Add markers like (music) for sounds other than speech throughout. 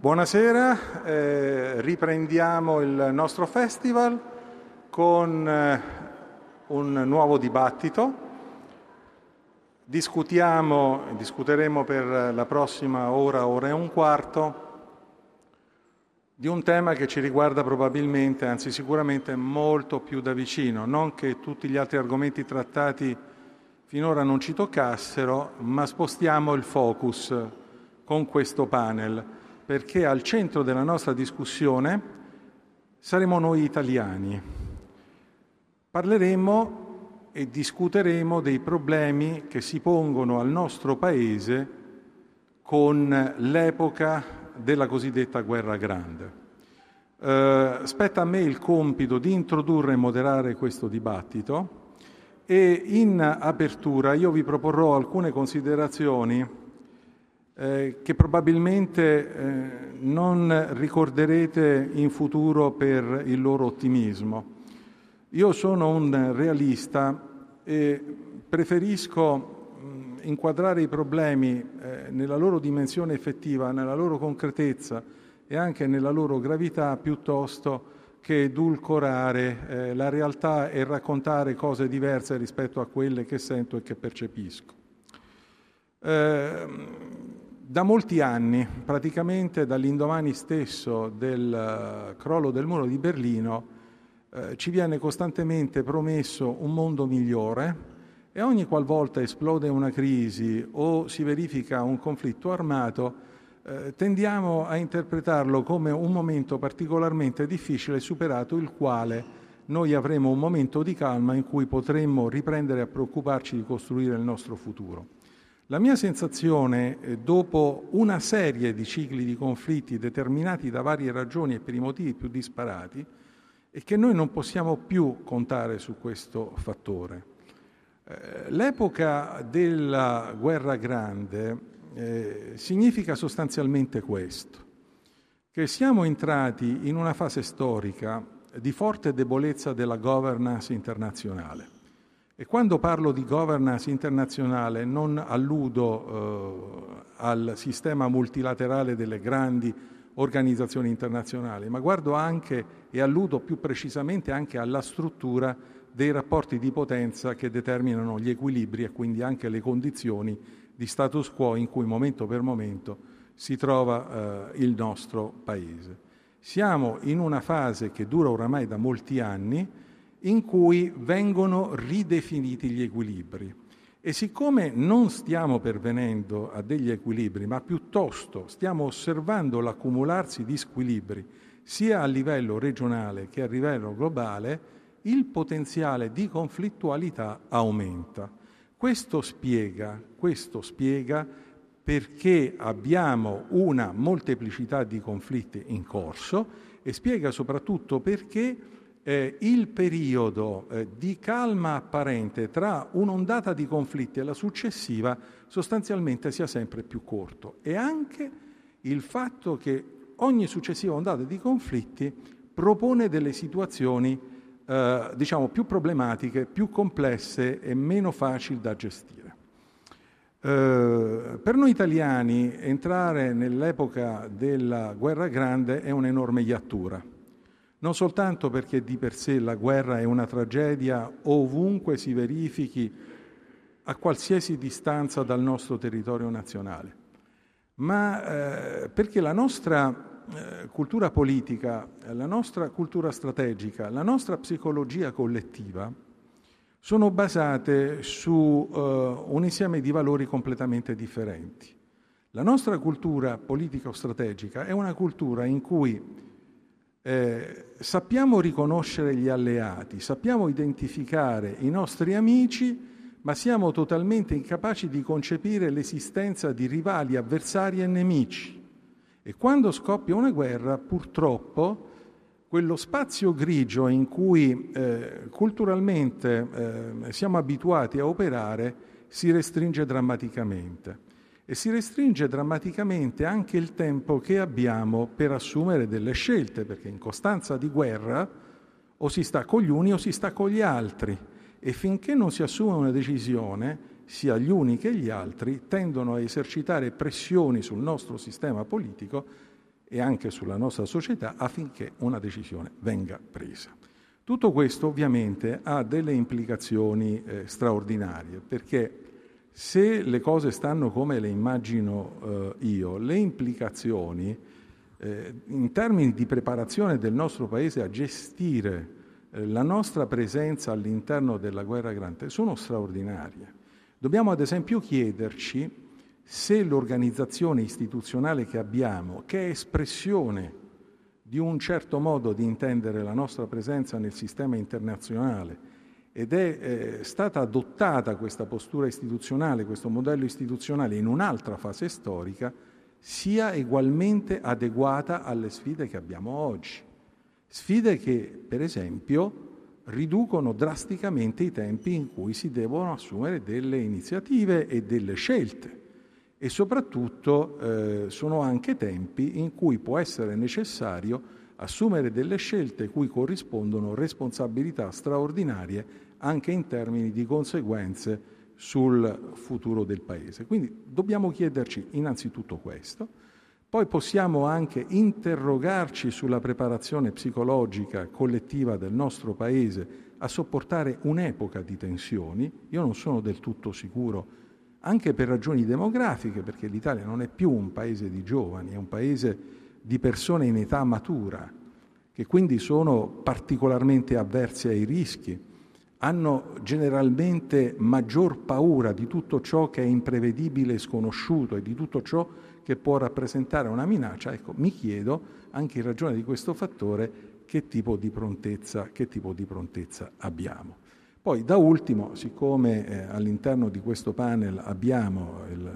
Buonasera, eh, riprendiamo il nostro festival con eh, un nuovo dibattito. Discutiamo, discuteremo per la prossima ora, ora e un quarto, di un tema che ci riguarda probabilmente, anzi sicuramente molto più da vicino, non che tutti gli altri argomenti trattati finora non ci toccassero, ma spostiamo il focus con questo panel perché al centro della nostra discussione saremo noi italiani. Parleremo e discuteremo dei problemi che si pongono al nostro Paese con l'epoca della cosiddetta guerra grande. Eh, spetta a me il compito di introdurre e moderare questo dibattito e in apertura io vi proporrò alcune considerazioni eh, che probabilmente eh, non ricorderete in futuro per il loro ottimismo. Io sono un realista e preferisco mh, inquadrare i problemi eh, nella loro dimensione effettiva, nella loro concretezza e anche nella loro gravità piuttosto che edulcorare eh, la realtà e raccontare cose diverse rispetto a quelle che sento e che percepisco. Eh, da molti anni, praticamente dall'indomani stesso del eh, crollo del muro di Berlino, eh, ci viene costantemente promesso un mondo migliore e ogni qualvolta esplode una crisi o si verifica un conflitto armato, eh, tendiamo a interpretarlo come un momento particolarmente difficile superato il quale noi avremo un momento di calma in cui potremmo riprendere a preoccuparci di costruire il nostro futuro. La mia sensazione, eh, dopo una serie di cicli di conflitti determinati da varie ragioni e per i motivi più disparati, è che noi non possiamo più contare su questo fattore. Eh, l'epoca della guerra grande eh, significa sostanzialmente questo, che siamo entrati in una fase storica di forte debolezza della governance internazionale. E quando parlo di governance internazionale non alludo eh, al sistema multilaterale delle grandi organizzazioni internazionali, ma guardo anche e alludo più precisamente anche alla struttura dei rapporti di potenza che determinano gli equilibri e quindi anche le condizioni di status quo in cui momento per momento si trova eh, il nostro Paese. Siamo in una fase che dura oramai da molti anni, in cui vengono ridefiniti gli equilibri. E siccome non stiamo pervenendo a degli equilibri, ma piuttosto stiamo osservando l'accumularsi di squilibri sia a livello regionale che a livello globale, il potenziale di conflittualità aumenta. Questo spiega, questo spiega perché abbiamo una molteplicità di conflitti in corso e spiega soprattutto perché eh, il periodo eh, di calma apparente tra un'ondata di conflitti e la successiva sostanzialmente sia sempre più corto e anche il fatto che ogni successiva ondata di conflitti propone delle situazioni eh, diciamo più problematiche, più complesse e meno facili da gestire. Uh, per noi italiani entrare nell'epoca della guerra grande è un'enorme iattura non soltanto perché di per sé la guerra è una tragedia ovunque si verifichi a qualsiasi distanza dal nostro territorio nazionale, ma eh, perché la nostra eh, cultura politica, la nostra cultura strategica, la nostra psicologia collettiva sono basate su eh, un insieme di valori completamente differenti. La nostra cultura politica o strategica è una cultura in cui eh, sappiamo riconoscere gli alleati, sappiamo identificare i nostri amici, ma siamo totalmente incapaci di concepire l'esistenza di rivali, avversari e nemici. E quando scoppia una guerra, purtroppo, quello spazio grigio in cui eh, culturalmente eh, siamo abituati a operare si restringe drammaticamente e si restringe drammaticamente anche il tempo che abbiamo per assumere delle scelte, perché in costanza di guerra o si sta con gli uni o si sta con gli altri e finché non si assume una decisione, sia gli uni che gli altri tendono a esercitare pressioni sul nostro sistema politico e anche sulla nostra società affinché una decisione venga presa. Tutto questo ovviamente ha delle implicazioni eh, straordinarie perché se le cose stanno come le immagino eh, io, le implicazioni eh, in termini di preparazione del nostro Paese a gestire eh, la nostra presenza all'interno della guerra grande sono straordinarie. Dobbiamo ad esempio chiederci se l'organizzazione istituzionale che abbiamo, che è espressione di un certo modo di intendere la nostra presenza nel sistema internazionale, ed è eh, stata adottata questa postura istituzionale, questo modello istituzionale in un'altra fase storica, sia ugualmente adeguata alle sfide che abbiamo oggi. Sfide che, per esempio, riducono drasticamente i tempi in cui si devono assumere delle iniziative e delle scelte e soprattutto eh, sono anche tempi in cui può essere necessario assumere delle scelte cui corrispondono responsabilità straordinarie anche in termini di conseguenze sul futuro del Paese. Quindi dobbiamo chiederci innanzitutto questo, poi possiamo anche interrogarci sulla preparazione psicologica collettiva del nostro Paese a sopportare un'epoca di tensioni. Io non sono del tutto sicuro, anche per ragioni demografiche, perché l'Italia non è più un paese di giovani, è un paese di persone in età matura, che quindi sono particolarmente avversi ai rischi, hanno generalmente maggior paura di tutto ciò che è imprevedibile e sconosciuto e di tutto ciò che può rappresentare una minaccia. Ecco, mi chiedo, anche in ragione di questo fattore, che tipo di prontezza, tipo di prontezza abbiamo. Poi, da ultimo, siccome eh, all'interno di questo panel abbiamo il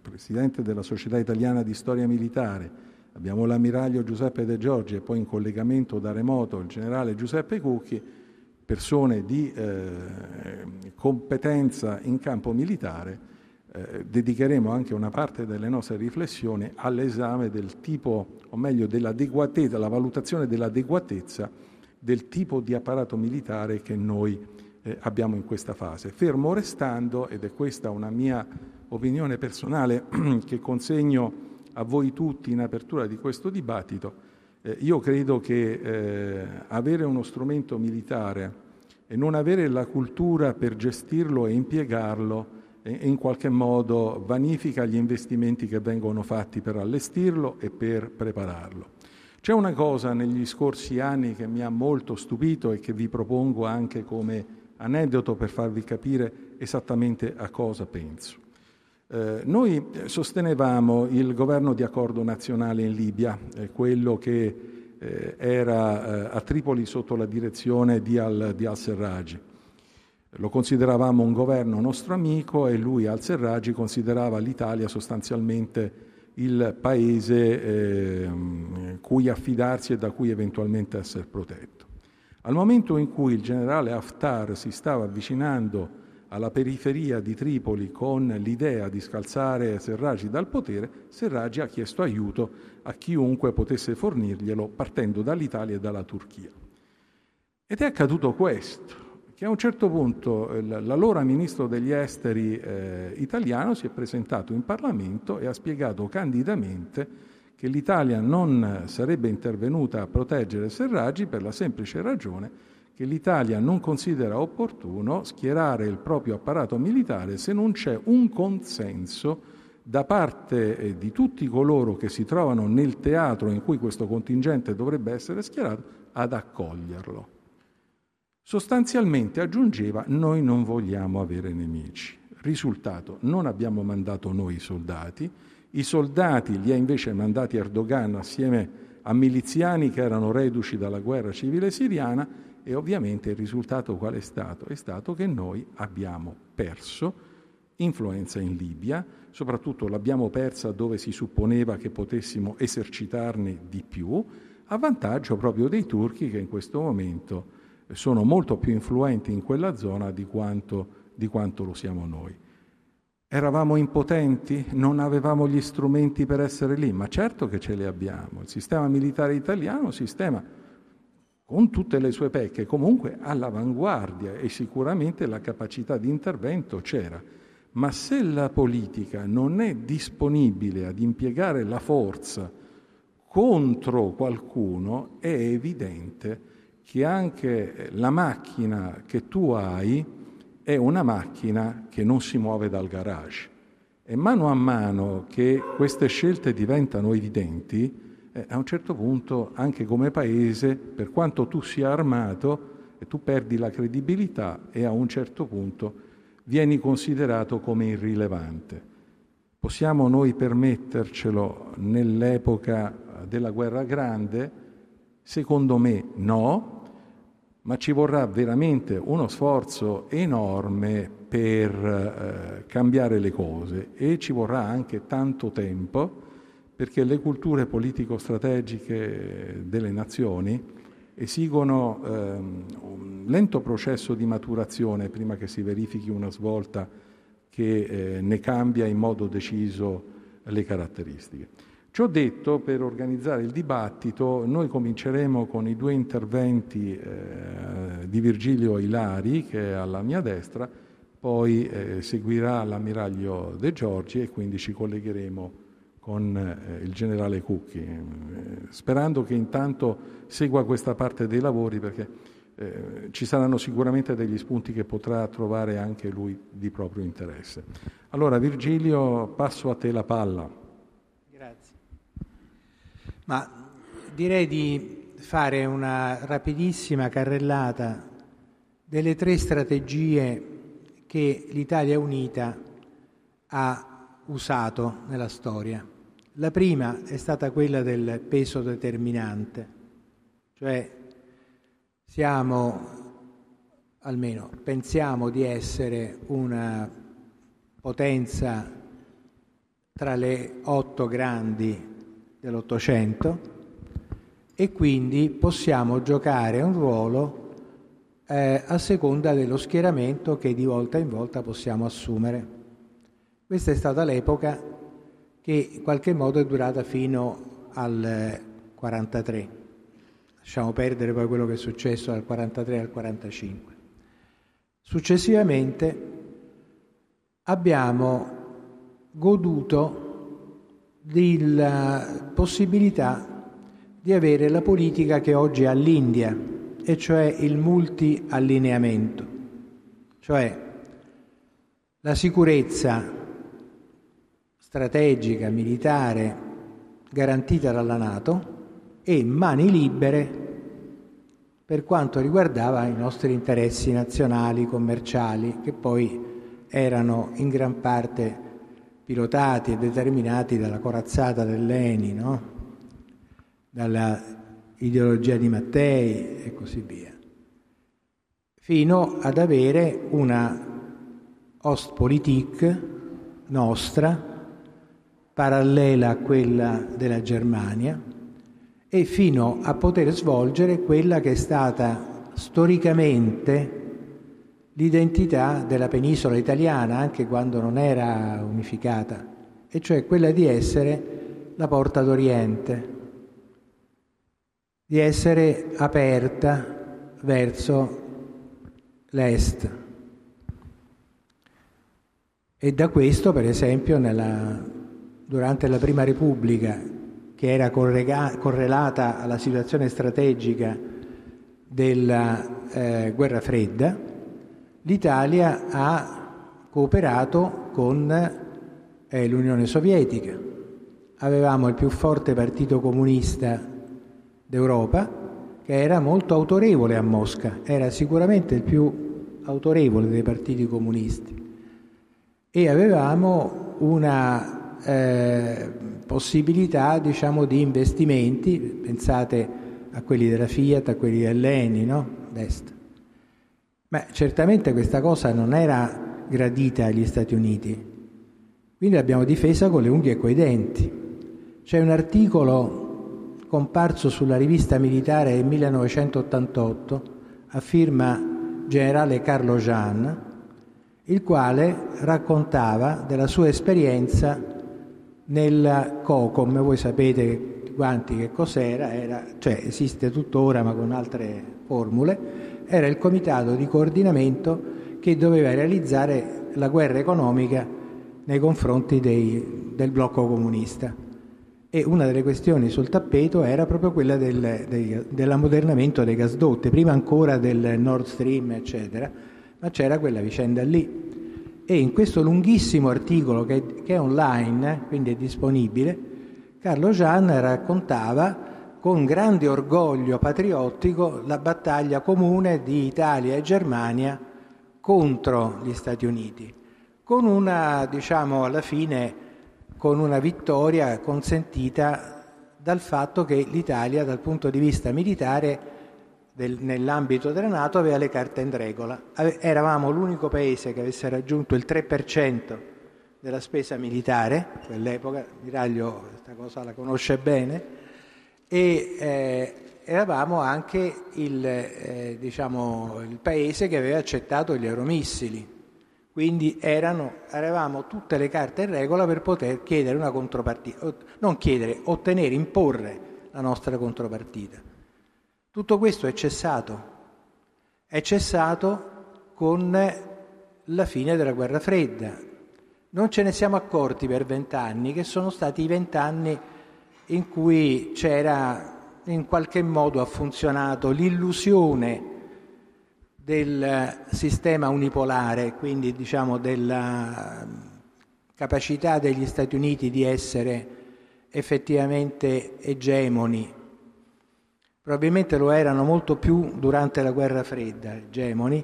Presidente della Società Italiana di Storia Militare, abbiamo l'ammiraglio Giuseppe De Giorgi e poi in collegamento da remoto il generale Giuseppe Cucchi, persone di eh, competenza in campo militare, eh, dedicheremo anche una parte delle nostre riflessioni all'esame del tipo, o meglio dell'adeguatezza, la valutazione dell'adeguatezza del tipo di apparato militare che noi eh, abbiamo in questa fase. Fermo restando, ed è questa una mia opinione personale (clears throat) che consegno a voi tutti in apertura di questo dibattito, eh, io credo che eh, avere uno strumento militare e non avere la cultura per gestirlo e impiegarlo eh, in qualche modo vanifica gli investimenti che vengono fatti per allestirlo e per prepararlo. C'è una cosa negli scorsi anni che mi ha molto stupito e che vi propongo anche come aneddoto per farvi capire esattamente a cosa penso. Eh, noi sostenevamo il governo di accordo nazionale in Libia, eh, quello che eh, era eh, a Tripoli sotto la direzione di, Al, di Al-Serraj. Lo consideravamo un governo nostro amico e lui, Al-Serraj, considerava l'Italia sostanzialmente il paese eh, cui affidarsi e da cui eventualmente essere protetto. Al momento in cui il generale Haftar si stava avvicinando alla periferia di Tripoli con l'idea di scalzare Serragi dal potere, Serragi ha chiesto aiuto a chiunque potesse fornirglielo partendo dall'Italia e dalla Turchia. Ed è accaduto questo, che a un certo punto eh, l'allora ministro degli esteri eh, italiano si è presentato in Parlamento e ha spiegato candidamente che l'Italia non sarebbe intervenuta a proteggere Serragi per la semplice ragione che l'Italia non considera opportuno schierare il proprio apparato militare se non c'è un consenso da parte eh, di tutti coloro che si trovano nel teatro in cui questo contingente dovrebbe essere schierato ad accoglierlo. Sostanzialmente aggiungeva noi non vogliamo avere nemici. Risultato, non abbiamo mandato noi i soldati, i soldati li ha invece mandati Erdogan assieme a miliziani che erano reduci dalla guerra civile siriana e ovviamente il risultato qual è stato? È stato che noi abbiamo perso influenza in Libia, soprattutto l'abbiamo persa dove si supponeva che potessimo esercitarne di più, a vantaggio proprio dei turchi che in questo momento sono molto più influenti in quella zona di quanto, di quanto lo siamo noi. Eravamo impotenti? Non avevamo gli strumenti per essere lì? Ma certo che ce li abbiamo. Il sistema militare italiano è un sistema con tutte le sue pecche, comunque all'avanguardia e sicuramente la capacità di intervento c'era. Ma se la politica non è disponibile ad impiegare la forza contro qualcuno, è evidente che anche la macchina che tu hai è una macchina che non si muove dal garage. E mano a mano che queste scelte diventano evidenti, eh, a un certo punto anche come paese, per quanto tu sia armato, tu perdi la credibilità e a un certo punto vieni considerato come irrilevante. Possiamo noi permettercelo nell'epoca della guerra grande? Secondo me no, ma ci vorrà veramente uno sforzo enorme per eh, cambiare le cose e ci vorrà anche tanto tempo perché le culture politico-strategiche delle nazioni esigono ehm, un lento processo di maturazione prima che si verifichi una svolta che eh, ne cambia in modo deciso le caratteristiche. Ciò detto, per organizzare il dibattito, noi cominceremo con i due interventi eh, di Virgilio Ilari, che è alla mia destra, poi eh, seguirà l'ammiraglio De Giorgi e quindi ci collegheremo con eh, il generale Cucchi, eh, sperando che intanto segua questa parte dei lavori perché eh, ci saranno sicuramente degli spunti che potrà trovare anche lui di proprio interesse. Allora Virgilio, passo a te la palla. Grazie. Ma direi di fare una rapidissima carrellata delle tre strategie che l'Italia unita ha usato nella storia. La prima è stata quella del peso determinante, cioè siamo, almeno pensiamo di essere una potenza tra le otto grandi dell'Ottocento e quindi possiamo giocare un ruolo eh, a seconda dello schieramento che di volta in volta possiamo assumere. Questa è stata l'epoca che in qualche modo è durata fino al 43. Lasciamo perdere poi quello che è successo dal 43 al 45. Successivamente abbiamo goduto della possibilità di avere la politica che oggi ha l'India, e cioè il multi-allineamento, cioè la sicurezza strategica, militare garantita dalla Nato e mani libere per quanto riguardava i nostri interessi nazionali, commerciali, che poi erano in gran parte pilotati e determinati dalla corazzata dell'ENI, no? dalla ideologia di Mattei e così via, fino ad avere una Ostpolitik nostra parallela a quella della Germania e fino a poter svolgere quella che è stata storicamente l'identità della penisola italiana, anche quando non era unificata, e cioè quella di essere la porta d'Oriente, di essere aperta verso l'Est. E da questo, per esempio, nella durante la Prima Repubblica, che era correlata alla situazione strategica della eh, guerra fredda, l'Italia ha cooperato con eh, l'Unione Sovietica. Avevamo il più forte partito comunista d'Europa, che era molto autorevole a Mosca, era sicuramente il più autorevole dei partiti comunisti. E avevamo una eh, possibilità diciamo, di investimenti, pensate a quelli della Fiat, a quelli dell'Eni, no? D'est. Ma certamente questa cosa non era gradita agli Stati Uniti, quindi l'abbiamo difesa con le unghie e coi denti. C'è un articolo comparso sulla rivista militare del 1988 a firma generale Carlo Jean, il quale raccontava della sua esperienza nel COCOM, voi sapete quanti che cos'era, era, cioè esiste tuttora ma con altre formule, era il comitato di coordinamento che doveva realizzare la guerra economica nei confronti dei, del blocco comunista. e una delle questioni sul tappeto era proprio quella del, del, dell'ammodernamento dei gasdotti, prima ancora del Nord Stream, eccetera, ma c'era quella vicenda lì. E in questo lunghissimo articolo che, che è online, quindi è disponibile, Carlo Gian raccontava con grande orgoglio patriottico la battaglia comune di Italia e Germania contro gli Stati Uniti, con una, diciamo, alla fine con una vittoria consentita dal fatto che l'Italia dal punto di vista militare del, nell'ambito della Nato aveva le carte in regola. Eravamo l'unico paese che avesse raggiunto il 3% della spesa militare, quell'epoca, Miraglio questa cosa la conosce bene, e eh, eravamo anche il, eh, diciamo, il paese che aveva accettato gli euromissili quindi erano, eravamo tutte le carte in regola per poter chiedere una contropartita, non chiedere, ottenere, imporre la nostra contropartita. Tutto questo è cessato, è cessato con la fine della guerra fredda. Non ce ne siamo accorti per vent'anni, che sono stati i vent'anni in cui c'era, in qualche modo ha funzionato l'illusione del sistema unipolare, quindi diciamo della capacità degli Stati Uniti di essere effettivamente egemoni. Probabilmente lo erano molto più durante la guerra fredda, egemoni,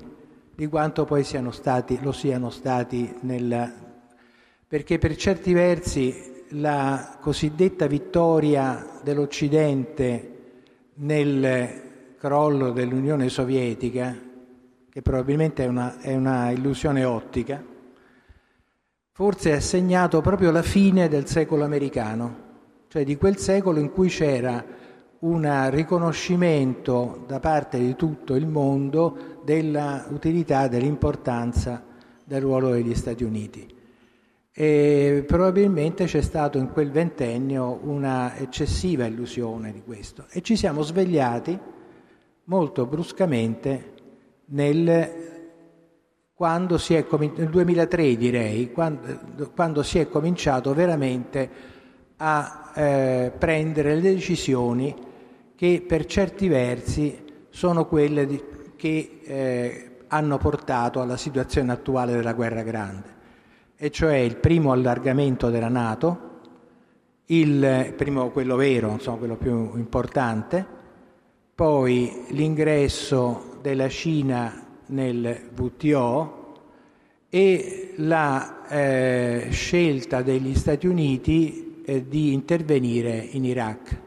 di quanto poi siano stati, lo siano stati nel... perché per certi versi la cosiddetta vittoria dell'Occidente nel crollo dell'Unione Sovietica che probabilmente è una, è una illusione ottica, forse ha segnato proprio la fine del secolo americano, cioè di quel secolo in cui c'era un riconoscimento da parte di tutto il mondo dell'utilità, dell'importanza del ruolo degli Stati Uniti. E probabilmente c'è stato in quel ventennio una eccessiva illusione di questo e ci siamo svegliati molto bruscamente nel, è, nel 2003 direi, quando, quando si è cominciato veramente a eh, prendere le decisioni che per certi versi sono quelle di, che eh, hanno portato alla situazione attuale della guerra grande, e cioè il primo allargamento della Nato, il primo quello vero, insomma quello più importante, poi l'ingresso della Cina nel WTO e la eh, scelta degli Stati Uniti eh, di intervenire in Iraq.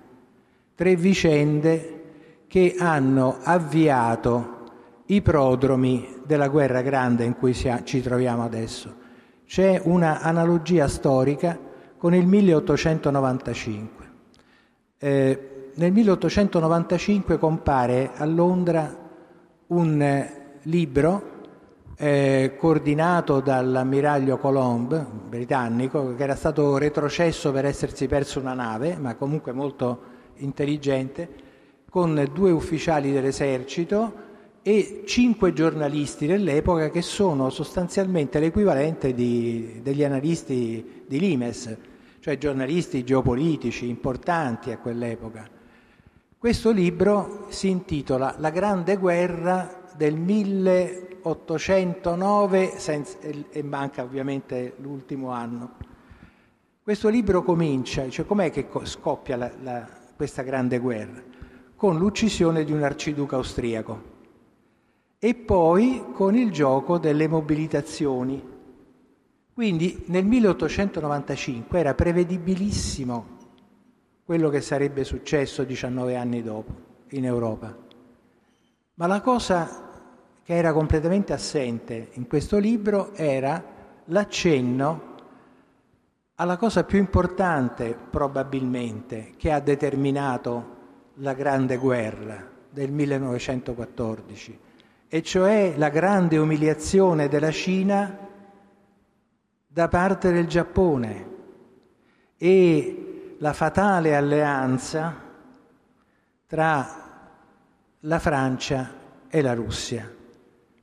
Tre vicende che hanno avviato i prodromi della guerra grande in cui ci troviamo adesso. C'è un'analogia storica con il 1895. Eh, nel 1895 compare a Londra un libro eh, coordinato dall'ammiraglio Colomb, britannico, che era stato retrocesso per essersi perso una nave, ma comunque molto intelligente, con due ufficiali dell'esercito e cinque giornalisti dell'epoca che sono sostanzialmente l'equivalente di, degli analisti di Limes, cioè giornalisti geopolitici importanti a quell'epoca. Questo libro si intitola La grande guerra del 1809 senza, e manca ovviamente l'ultimo anno. Questo libro comincia, cioè com'è che scoppia la, la, questa grande guerra? Con l'uccisione di un arciduca austriaco e poi con il gioco delle mobilitazioni. Quindi nel 1895 era prevedibilissimo quello che sarebbe successo 19 anni dopo in Europa. Ma la cosa che era completamente assente in questo libro era l'accenno alla cosa più importante probabilmente che ha determinato la grande guerra del 1914, e cioè la grande umiliazione della Cina da parte del Giappone e la fatale alleanza tra la Francia e la Russia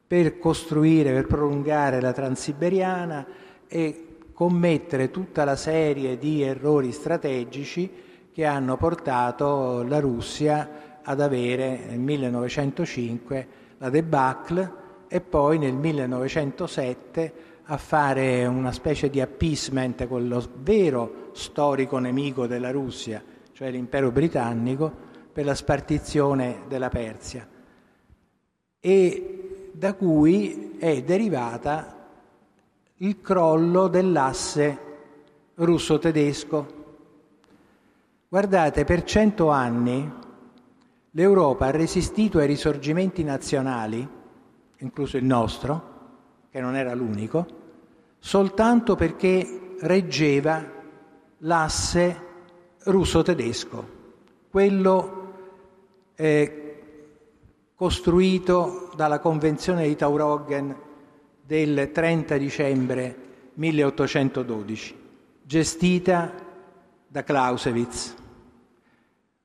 per costruire, per prolungare la transiberiana e commettere tutta la serie di errori strategici che hanno portato la Russia ad avere nel 1905 la debacle e poi nel 1907 a fare una specie di appeasement con lo vero storico nemico della Russia, cioè l'impero britannico, per la spartizione della Persia. E da cui è derivata il crollo dell'asse russo-tedesco. Guardate, per cento anni l'Europa ha resistito ai risorgimenti nazionali, incluso il nostro, che non era l'unico, soltanto perché reggeva l'asse russo-tedesco, quello eh, costruito dalla Convenzione di Tauroggen del 30 dicembre 1812, gestita da Clausewitz.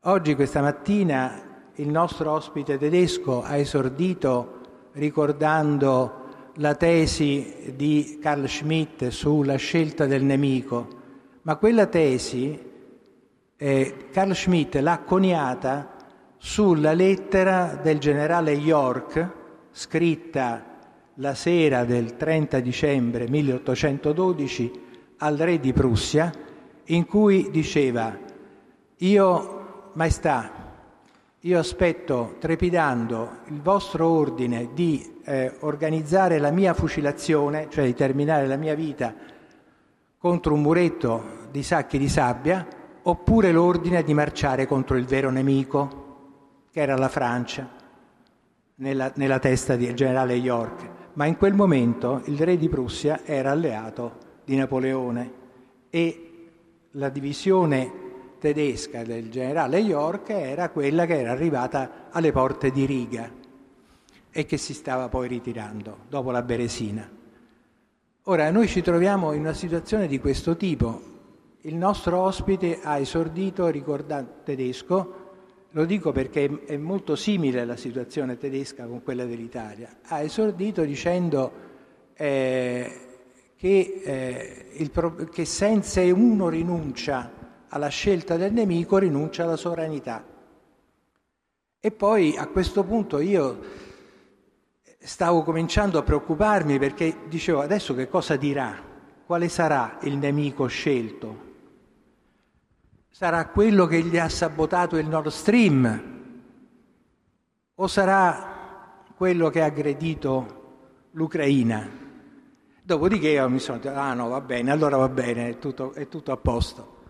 Oggi, questa mattina, il nostro ospite tedesco ha esordito ricordando la tesi di Carl Schmitt sulla scelta del nemico, ma quella tesi eh, Carl Schmitt l'ha coniata sulla lettera del generale York, scritta la sera del 30 dicembre 1812 al re di Prussia, in cui diceva, io, maestà, io aspetto trepidando il vostro ordine di eh, organizzare la mia fucilazione, cioè di terminare la mia vita contro un muretto di sacchi di sabbia, oppure l'ordine di marciare contro il vero nemico, che era la Francia, nella, nella testa del generale York. Ma in quel momento il re di Prussia era alleato di Napoleone e la divisione tedesca del generale York era quella che era arrivata alle porte di Riga e che si stava poi ritirando dopo la Beresina. Ora, noi ci troviamo in una situazione di questo tipo. Il nostro ospite ha esordito ricordando tedesco, lo dico perché è molto simile la situazione tedesca con quella dell'Italia, ha esordito dicendo eh, che, eh, il, che senza uno rinuncia alla scelta del nemico, rinuncia alla sovranità. E poi a questo punto io stavo cominciando a preoccuparmi perché dicevo adesso che cosa dirà? Quale sarà il nemico scelto? Sarà quello che gli ha sabotato il Nord Stream? O sarà quello che ha aggredito l'Ucraina? Dopodiché io mi sono detto, ah no, va bene, allora va bene, è tutto, è tutto a posto.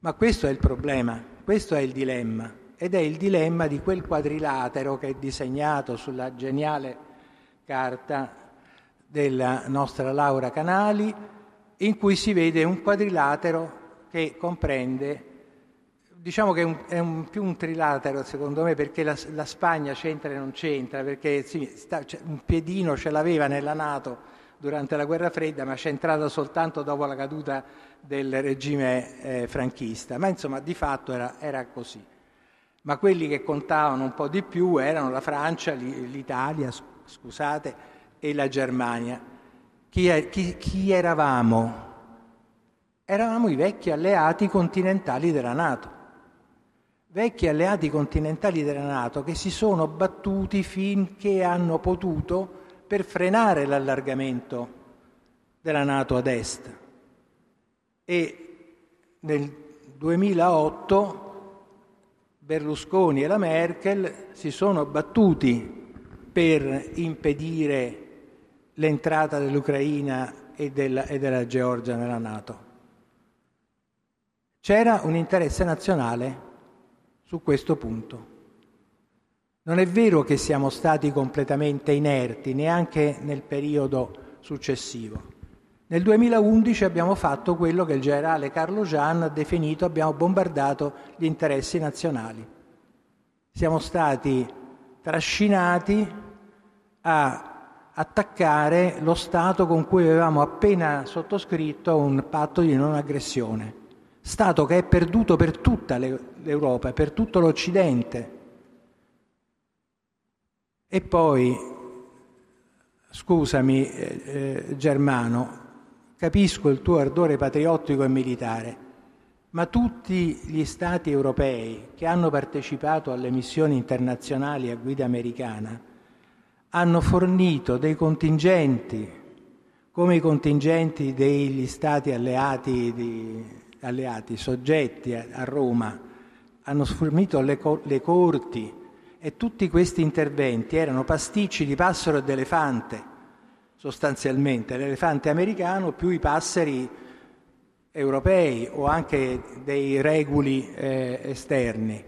Ma questo è il problema, questo è il dilemma, ed è il dilemma di quel quadrilatero che è disegnato sulla geniale carta della nostra Laura Canali, in cui si vede un quadrilatero che comprende, diciamo che è, un, è un, più un trilatero secondo me perché la, la Spagna c'entra e non c'entra, perché sì, sta, un piedino ce l'aveva nella Nato durante la guerra fredda, ma c'è entrata soltanto dopo la caduta del regime eh, franchista. Ma insomma, di fatto era, era, così. Ma quelli che contavano un po' di più erano la Francia, l'Italia, scusate, e la Germania. Chi, è, chi, chi eravamo? Eravamo i vecchi alleati continentali della Nato vecchi alleati continentali della Nato che si sono battuti finché hanno potuto per frenare l'allargamento della Nato ad est. E nel 2008 Berlusconi e la Merkel si sono battuti per impedire l'entrata dell'Ucraina e della, e della Georgia nella Nato. C'era un interesse nazionale su questo punto. Non è vero che siamo stati completamente inerti neanche nel periodo successivo. Nel 2011 abbiamo fatto quello che il generale Carlo Gian ha definito abbiamo bombardato gli interessi nazionali. Siamo stati trascinati a attaccare lo Stato con cui avevamo appena sottoscritto un patto di non aggressione. Stato che è perduto per tutta l'Europa, per tutto l'Occidente. E poi, scusami eh, eh, Germano, capisco il tuo ardore patriottico e militare, ma tutti gli Stati europei che hanno partecipato alle missioni internazionali a guida americana hanno fornito dei contingenti, come i contingenti degli Stati alleati, di, alleati soggetti a, Roma, hanno fornito le, le corti e tutti questi interventi erano pasticci di passero e d'elefante, sostanzialmente, l'elefante americano più i passeri europei o anche dei reguli eh, esterni.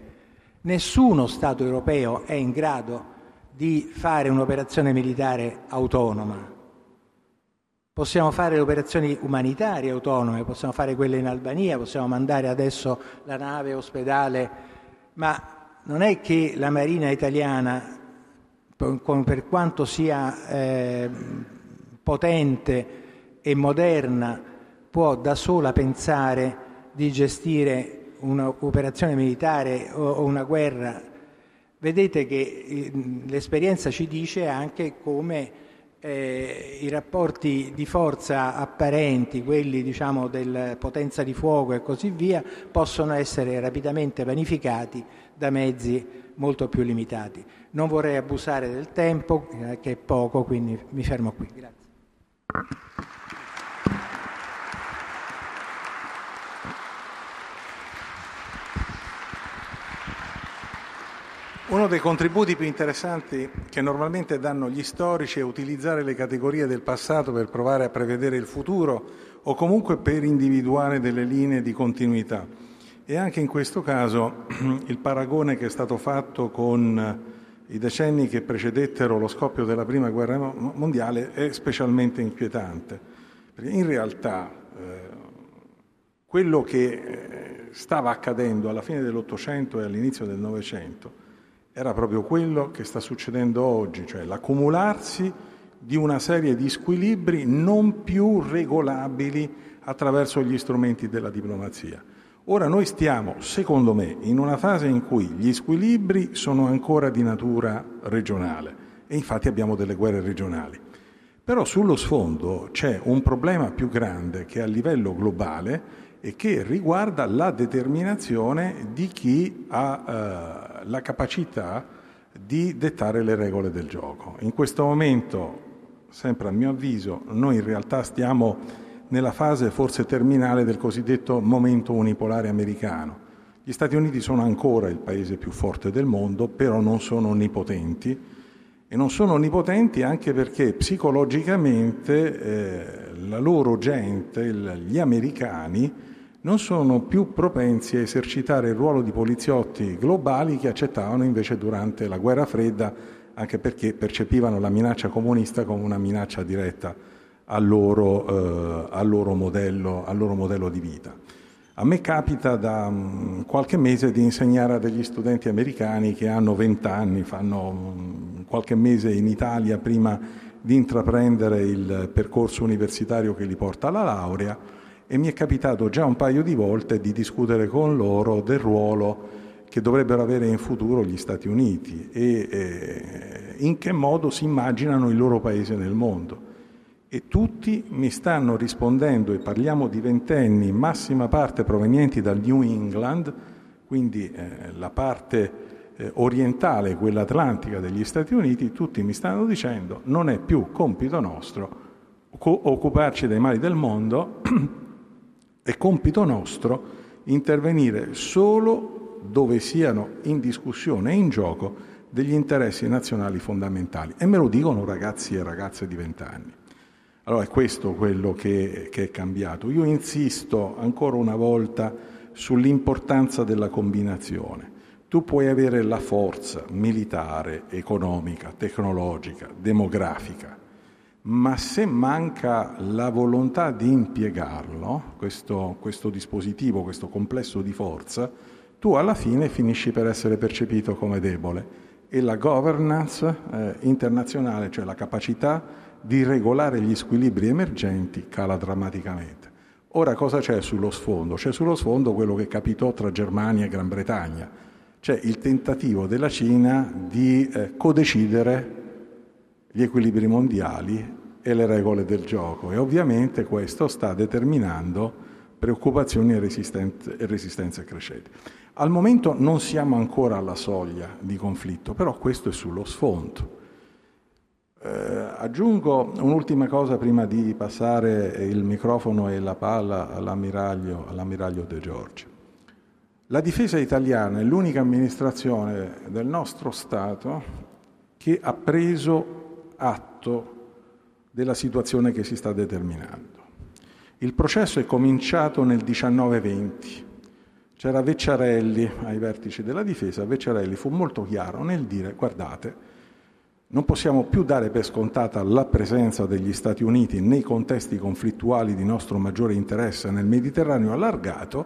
Nessuno Stato europeo è in grado di fare un'operazione militare autonoma. Possiamo fare operazioni umanitarie autonome, possiamo fare quelle in Albania, possiamo mandare adesso la nave ospedale, ma non è che la Marina italiana, per quanto sia eh, potente e moderna, può da sola pensare di gestire un'operazione militare o una guerra. Vedete che eh, l'esperienza ci dice anche come eh, i rapporti di forza apparenti, quelli diciamo del potenza di fuoco e così via, possono essere rapidamente vanificati da mezzi molto più limitati. Non vorrei abusare del tempo, eh, che è poco, quindi mi fermo qui. Grazie. Uno dei contributi più interessanti che normalmente danno gli storici è utilizzare le categorie del passato per provare a prevedere il futuro o comunque per individuare delle linee di continuità. E anche in questo caso (clears throat) il paragone che è stato fatto con i decenni che precedettero lo scoppio della Prima Guerra Mondiale è specialmente inquietante. Perché in realtà eh, quello che eh, stava accadendo alla fine dell'Ottocento e all'inizio del Novecento era proprio quello che sta succedendo oggi, cioè l'accumularsi di una serie di squilibri non più regolabili attraverso gli strumenti della diplomazia. Ora noi stiamo, secondo me, in una fase in cui gli squilibri sono ancora di natura regionale e infatti abbiamo delle guerre regionali. Però sullo sfondo c'è un problema più grande che a livello globale e che riguarda la determinazione di chi ha eh, la capacità di dettare le regole del gioco. In questo momento, sempre a mio avviso, noi in realtà stiamo nella fase forse terminale del cosiddetto momento unipolare americano. Gli Stati Uniti sono ancora il paese più forte del mondo, però non sono onnipotenti e non sono onnipotenti anche perché psicologicamente eh, la loro gente, gli americani, non sono più propensi a esercitare il ruolo di poliziotti globali che accettavano invece durante la guerra fredda, anche perché percepivano la minaccia comunista come una minaccia diretta al loro, eh, al loro, modello, al loro modello, di vita. A me capita da um, qualche mese di insegnare a degli studenti americani che hanno 20 anni, fanno um, qualche mese in Italia prima di intraprendere il percorso universitario che li porta alla laurea e mi è capitato già un paio di volte di discutere con loro del ruolo che dovrebbero avere in futuro gli Stati Uniti e eh, in che modo si immaginano il loro paese nel mondo. E tutti mi stanno rispondendo, e parliamo di ventenni, massima parte provenienti dal New England, quindi eh, la parte eh, orientale, quella atlantica degli Stati Uniti, tutti mi stanno dicendo non è più compito nostro occuparci dei mali del mondo (clears throat) È compito nostro intervenire solo dove siano in discussione e in gioco degli interessi nazionali fondamentali. E me lo dicono ragazzi e ragazze di vent'anni. Allora è questo quello che, che, è cambiato. Io insisto ancora una volta sull'importanza della combinazione. Tu puoi avere la forza militare, economica, tecnologica, demografica, ma se manca la volontà di impiegarlo, questo, questo, dispositivo, questo complesso di forza, tu alla fine finisci per essere percepito come debole e la governance eh, internazionale, cioè la capacità di regolare gli squilibri emergenti, cala drammaticamente. Ora cosa c'è sullo sfondo? C'è sullo sfondo quello che capitò tra Germania e Gran Bretagna, cioè il tentativo della Cina di eh, codecidere gli equilibri mondiali e le regole del gioco e ovviamente questo sta determinando preoccupazioni e resistenze, e resistenze crescenti. Al momento non siamo ancora alla soglia di conflitto, però questo è sullo sfondo. Eh, aggiungo un'ultima cosa prima di passare il microfono e la palla all'ammiraglio, all'ammiraglio De Giorgi. La difesa italiana è l'unica amministrazione del nostro Stato che ha preso atto della situazione che si sta determinando. Il processo è cominciato nel 1920. C'era Vecciarelli ai vertici della difesa, Vecciarelli fu molto chiaro nel dire guardate, non possiamo più dare per scontata la presenza degli Stati Uniti nei contesti conflittuali di nostro maggiore interesse nel Mediterraneo allargato,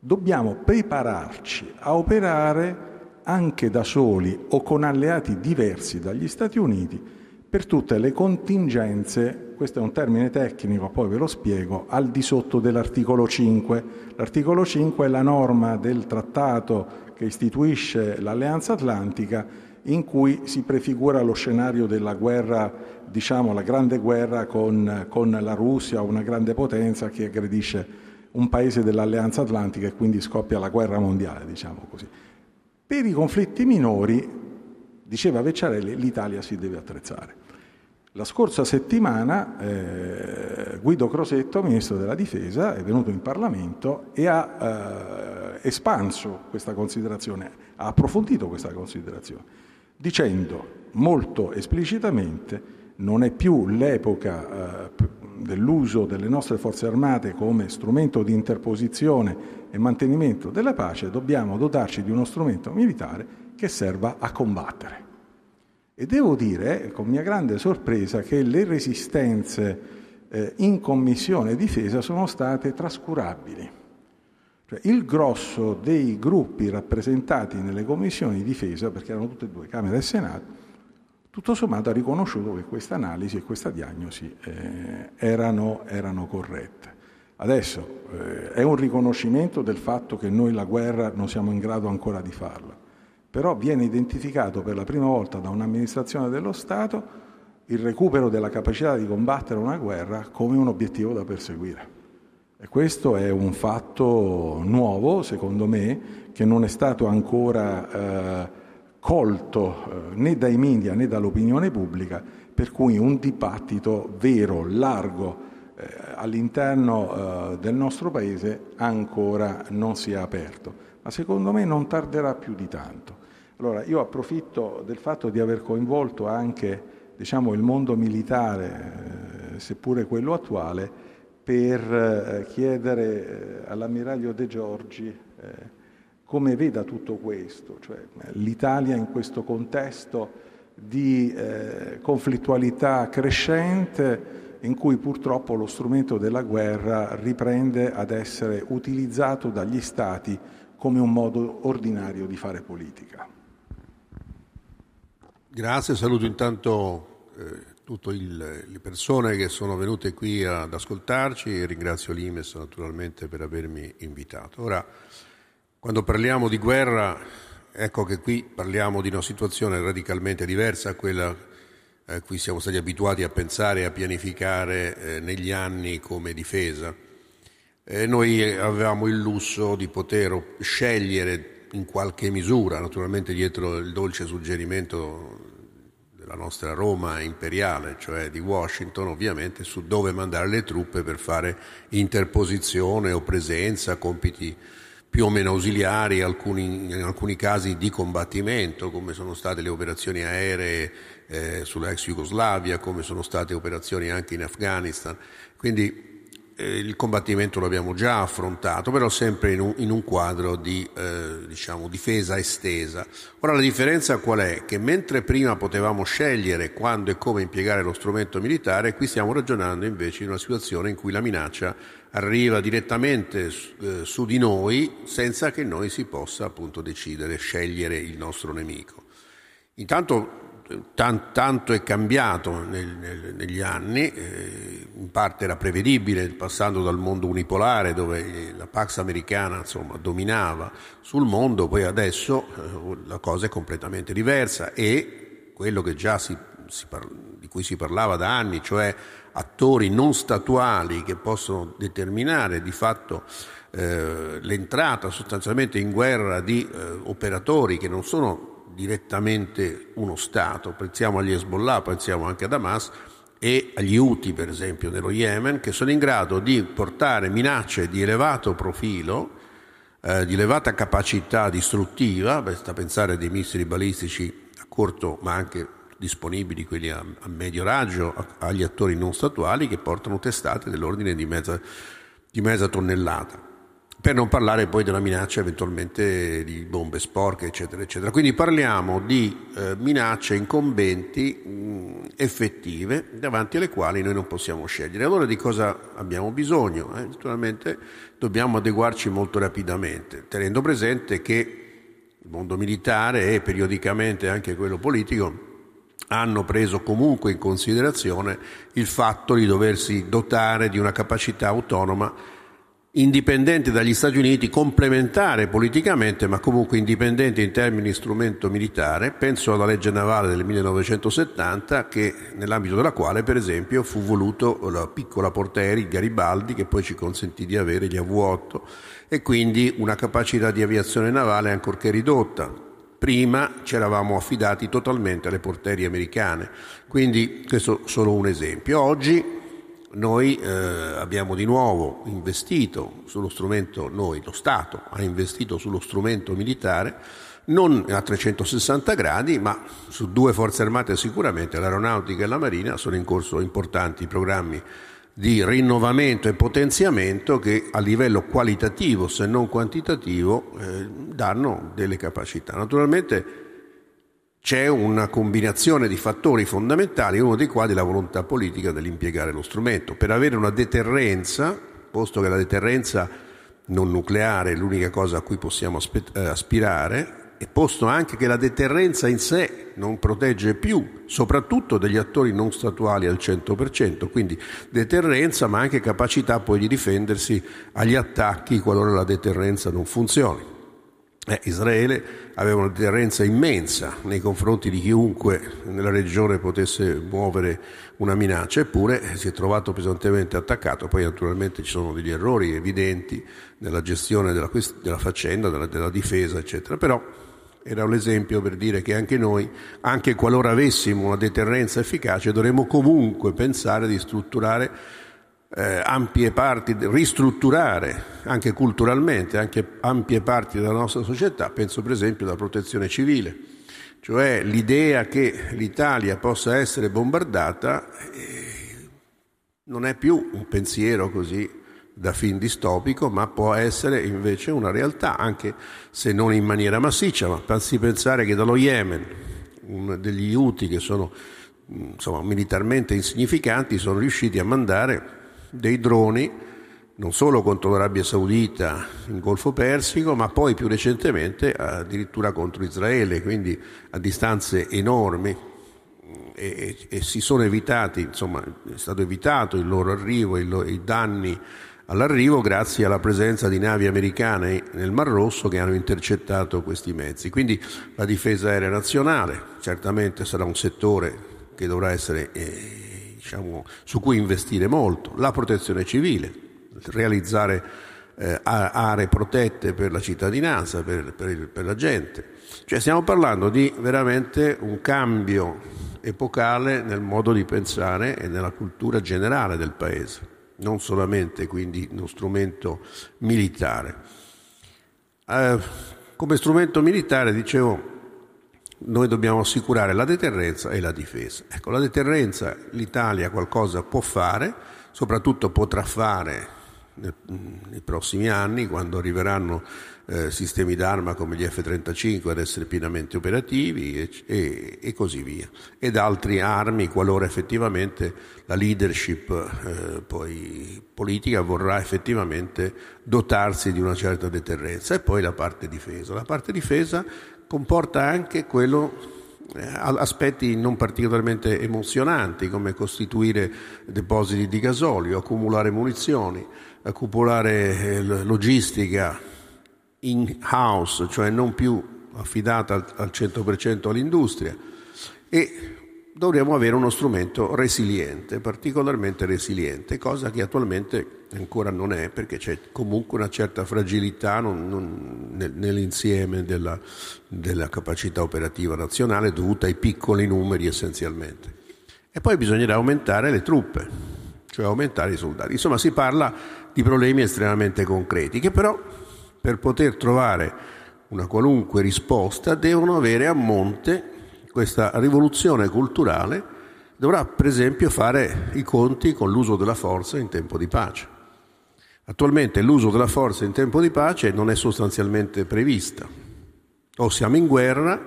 dobbiamo prepararci a operare anche da soli o con alleati diversi dagli Stati Uniti per tutte le contingenze, questo è un termine tecnico, poi ve lo spiego, al di sotto dell'articolo 5. L'articolo 5 è la norma del trattato che istituisce l'Alleanza Atlantica in cui si prefigura lo scenario della guerra, diciamo la grande guerra con, con la Russia, una grande potenza che aggredisce un paese dell'Alleanza Atlantica e quindi scoppia la guerra mondiale, diciamo così. Per i conflitti minori, diceva Vecciarelli, l'Italia si deve attrezzare. La scorsa settimana eh, Guido Crosetto, ministro della Difesa, è venuto in Parlamento e ha eh, espanso questa considerazione, ha approfondito questa considerazione dicendo molto esplicitamente non è più l'epoca eh, dell'uso delle nostre forze armate come strumento di interposizione e mantenimento della pace, dobbiamo dotarci di uno strumento militare che serva a combattere. E devo dire, con mia grande sorpresa, che le resistenze eh, in Commissione Difesa sono state trascurabili. Cioè, il grosso dei gruppi rappresentati nelle commissioni di difesa, perché erano tutte e due Camera e Senato, tutto sommato ha riconosciuto che questa analisi e questa diagnosi eh, erano, erano, corrette. Adesso eh, è un riconoscimento del fatto che noi la guerra non siamo in grado ancora di farla, però viene identificato per la prima volta da un'amministrazione dello Stato il recupero della capacità di combattere una guerra come un obiettivo da perseguire. E questo è un fatto nuovo, secondo me, che non è stato ancora eh, colto eh, né dai media né dall'opinione pubblica, per cui un dibattito vero, largo, eh, all'interno eh, del nostro Paese ancora non si è aperto, ma secondo me non tarderà più di tanto. Allora, io approfitto del fatto di aver coinvolto anche diciamo, il mondo militare, eh, seppure quello attuale, per eh, chiedere eh, all'ammiraglio De Giorgi come veda tutto questo, cioè l'Italia in questo contesto di conflittualità crescente in cui purtroppo lo strumento della guerra riprende ad essere utilizzato dagli Stati come un modo ordinario di fare politica. Grazie, saluto intanto eh, tutte le persone che sono venute qui ad ascoltarci e ringrazio l'Imes naturalmente per avermi invitato. Ora, quando parliamo di guerra, ecco che qui parliamo di una situazione radicalmente diversa a quella a eh, cui siamo stati abituati a pensare e a pianificare eh, negli anni come difesa. Eh, noi avevamo il lusso di poter scegliere in qualche misura, naturalmente dietro il dolce suggerimento la nostra Roma imperiale, cioè di Washington, ovviamente su dove mandare le truppe per fare interposizione o presenza, compiti più o meno ausiliari, alcuni, in alcuni casi di combattimento, come sono state le operazioni aeree eh, sulla ex Jugoslavia, come sono state operazioni anche in Afghanistan. Quindi eh, il combattimento lo abbiamo già affrontato, però sempre in un, in un quadro di eh, diciamo, difesa estesa. Ora la differenza qual è? Che mentre prima potevamo scegliere quando e come impiegare lo strumento militare, qui stiamo ragionando invece in una situazione in cui la minaccia arriva direttamente eh, su di noi senza che noi si possa appunto decidere, scegliere il nostro nemico. Intanto tanto è cambiato nel, nel, negli anni, eh, in parte era prevedibile, passando dal mondo unipolare dove la Pax americana insomma, dominava sul mondo, poi adesso eh, la cosa è completamente diversa e quello già si di cui si parlava da anni, cioè attori non statuali che possono determinare di fatto eh, l'entrata sostanzialmente in guerra di eh, operatori che non sono direttamente uno Stato, pensiamo agli Hezbollah, pensiamo anche ad Hamas e agli Houthi per esempio nello Yemen, che sono in grado di portare minacce di elevato profilo, eh, di elevata capacità distruttiva, basta pensare dei missili balistici a corto ma anche disponibili quelli a, a medio raggio agli attori non statuali che portano testate dell'ordine di mezza, di mezza tonnellata per non parlare poi della minaccia eventualmente di bombe sporche, eccetera, eccetera. Quindi parliamo di eh, minacce incombenti mh, effettive davanti alle quali noi non possiamo scegliere. Allora di cosa abbiamo bisogno? Eh? Naturalmente dobbiamo adeguarci molto rapidamente, tenendo presente che il mondo militare e periodicamente anche quello politico hanno preso comunque in considerazione il fatto di doversi dotare di una capacità autonoma indipendente dagli Stati Uniti, complementare politicamente, ma comunque indipendente in termini di strumento militare. Penso alla legge navale del 1970, che, nell'ambito della quale, per esempio, fu voluto la piccola portaerei Garibaldi, che poi ci consentì di avere gli AV-8, e quindi una capacità di aviazione navale ancorché ridotta. Prima ci eravamo affidati totalmente alle portaerei americane, quindi questo è solo un esempio. Oggi noi eh, abbiamo di nuovo investito sullo strumento, noi, lo Stato ha investito sullo strumento militare non a 360 gradi, ma su due forze armate sicuramente, l'aeronautica e la marina, sono in corso importanti programmi di rinnovamento e potenziamento che a livello qualitativo, se non quantitativo, eh, danno delle capacità. Naturalmente c'è una combinazione di fattori fondamentali, uno dei quali è la volontà politica dell'impiegare lo strumento. Per avere una deterrenza, posto che la deterrenza non nucleare è l'unica cosa a cui possiamo eh, aspirare, e posto anche che la deterrenza in sé non protegge più, soprattutto degli attori non statuali al 100%, quindi deterrenza ma anche capacità poi di difendersi agli attacchi qualora la deterrenza non funzioni. Eh, Israele aveva una deterrenza immensa nei confronti di chiunque nella regione potesse muovere una minaccia, eppure si è trovato pesantemente attaccato. Poi naturalmente ci sono degli errori evidenti nella gestione della, della faccenda, della, della difesa, eccetera. Però era un esempio per dire che anche noi, anche qualora avessimo una deterrenza efficace, dovremmo comunque pensare di strutturare eh, ampie parti, ristrutturare anche culturalmente anche ampie parti della nostra società, penso per esempio alla protezione civile, cioè l'idea che l'Italia possa essere bombardata eh, non è più un pensiero così da fin distopico, ma può essere invece una realtà, anche se non in maniera massiccia, ma basti pensare che dallo Yemen, degli Houthi che sono insomma, militarmente insignificanti, sono riusciti a mandare dei droni non solo contro l'Arabia Saudita in Golfo Persico, ma poi più recentemente addirittura contro Israele, quindi a distanze enormi e, e si sono evitati, insomma è stato evitato il loro arrivo, il, i danni all'arrivo grazie alla presenza di navi americane nel Mar Rosso che hanno intercettato questi mezzi. Quindi la difesa aerea nazionale certamente sarà un settore che dovrà essere eh, diciamo, su cui investire molto, la protezione civile, realizzare eh, aree protette per la cittadinanza, per, per, per la gente. Cioè stiamo parlando di veramente un cambio epocale nel modo di pensare e nella cultura generale del Paese, non solamente quindi uno strumento militare. Eh, come strumento militare, dicevo, noi dobbiamo assicurare la deterrenza e la difesa. Ecco, la deterrenza l'Italia qualcosa può fare, soprattutto potrà fare nei prossimi anni, quando arriveranno eh, sistemi d'arma come gli F-35 ad essere pienamente operativi e, e, e, così via, ed altre armi qualora effettivamente la leadership eh, politica vorrà effettivamente dotarsi di una certa deterrenza e poi la parte difesa. La parte difesa comporta anche quello eh, aspetti non particolarmente emozionanti come costituire depositi di gasolio, accumulare munizioni, accumulare eh, logistica in house, cioè non più affidata al 100% all'industria. E dovremmo avere uno strumento resiliente, particolarmente resiliente, cosa che attualmente ancora non è perché c'è comunque una certa fragilità non, non, nell'insieme della, della capacità operativa nazionale dovuta ai piccoli numeri essenzialmente. E poi bisognerà aumentare le truppe, cioè aumentare i soldati. Insomma, si parla di problemi estremamente concreti che però per poter trovare una qualunque risposta devono avere a monte questa rivoluzione culturale dovrà per esempio fare i conti con l'uso della forza in tempo di pace. Attualmente l'uso della forza in tempo di pace non è sostanzialmente prevista. O siamo in guerra,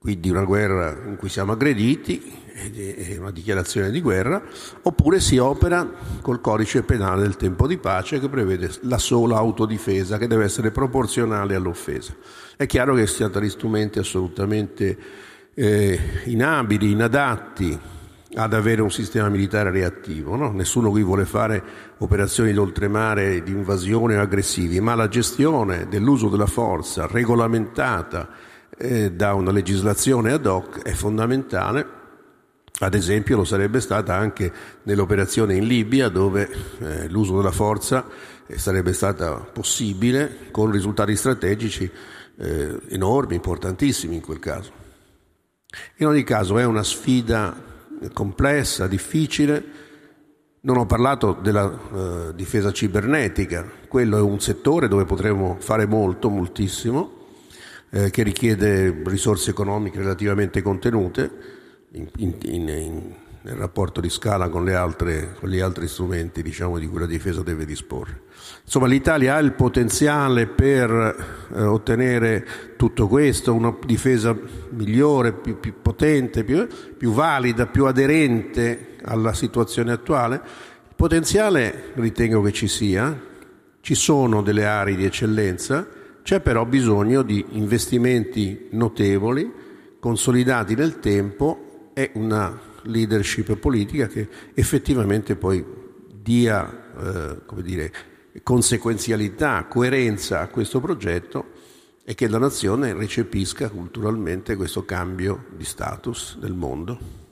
quindi una guerra in cui siamo aggrediti, è una dichiarazione di guerra, oppure si opera col codice penale del tempo di pace che prevede la sola autodifesa che deve essere proporzionale all'offesa. È chiaro che si tratta di strumenti assolutamente eh, inabili, inadatti ad avere un sistema militare reattivo. No? Nessuno qui vuole fare operazioni d'oltremare di invasione o aggressivi, ma la gestione dell'uso della forza regolamentata eh, da una legislazione ad hoc è fondamentale. Ad esempio lo sarebbe stata anche nell'operazione in Libia dove eh, l'uso della forza eh, sarebbe stata possibile con risultati strategici eh, enormi, importantissimi in quel caso. In ogni caso è una sfida complessa, difficile. Non ho parlato della uh, difesa cibernetica, quello è un settore dove potremo fare molto, moltissimo, eh, che richiede risorse economiche relativamente contenute in, in, in, nel rapporto di scala con, altre, con gli altri strumenti diciamo, di cui la difesa deve disporre. Insomma, l'Italia ha il potenziale per eh, ottenere tutto questo, una difesa migliore, più, più potente, più, più valida, più aderente alla situazione attuale. Il potenziale ritengo che ci sia, ci sono delle aree di eccellenza, c'è però bisogno di investimenti notevoli, consolidati nel tempo e una leadership politica che effettivamente poi dia, eh, come dire, conseguenzialità, coerenza a questo progetto e che la nazione recepisca culturalmente questo cambio di status del mondo.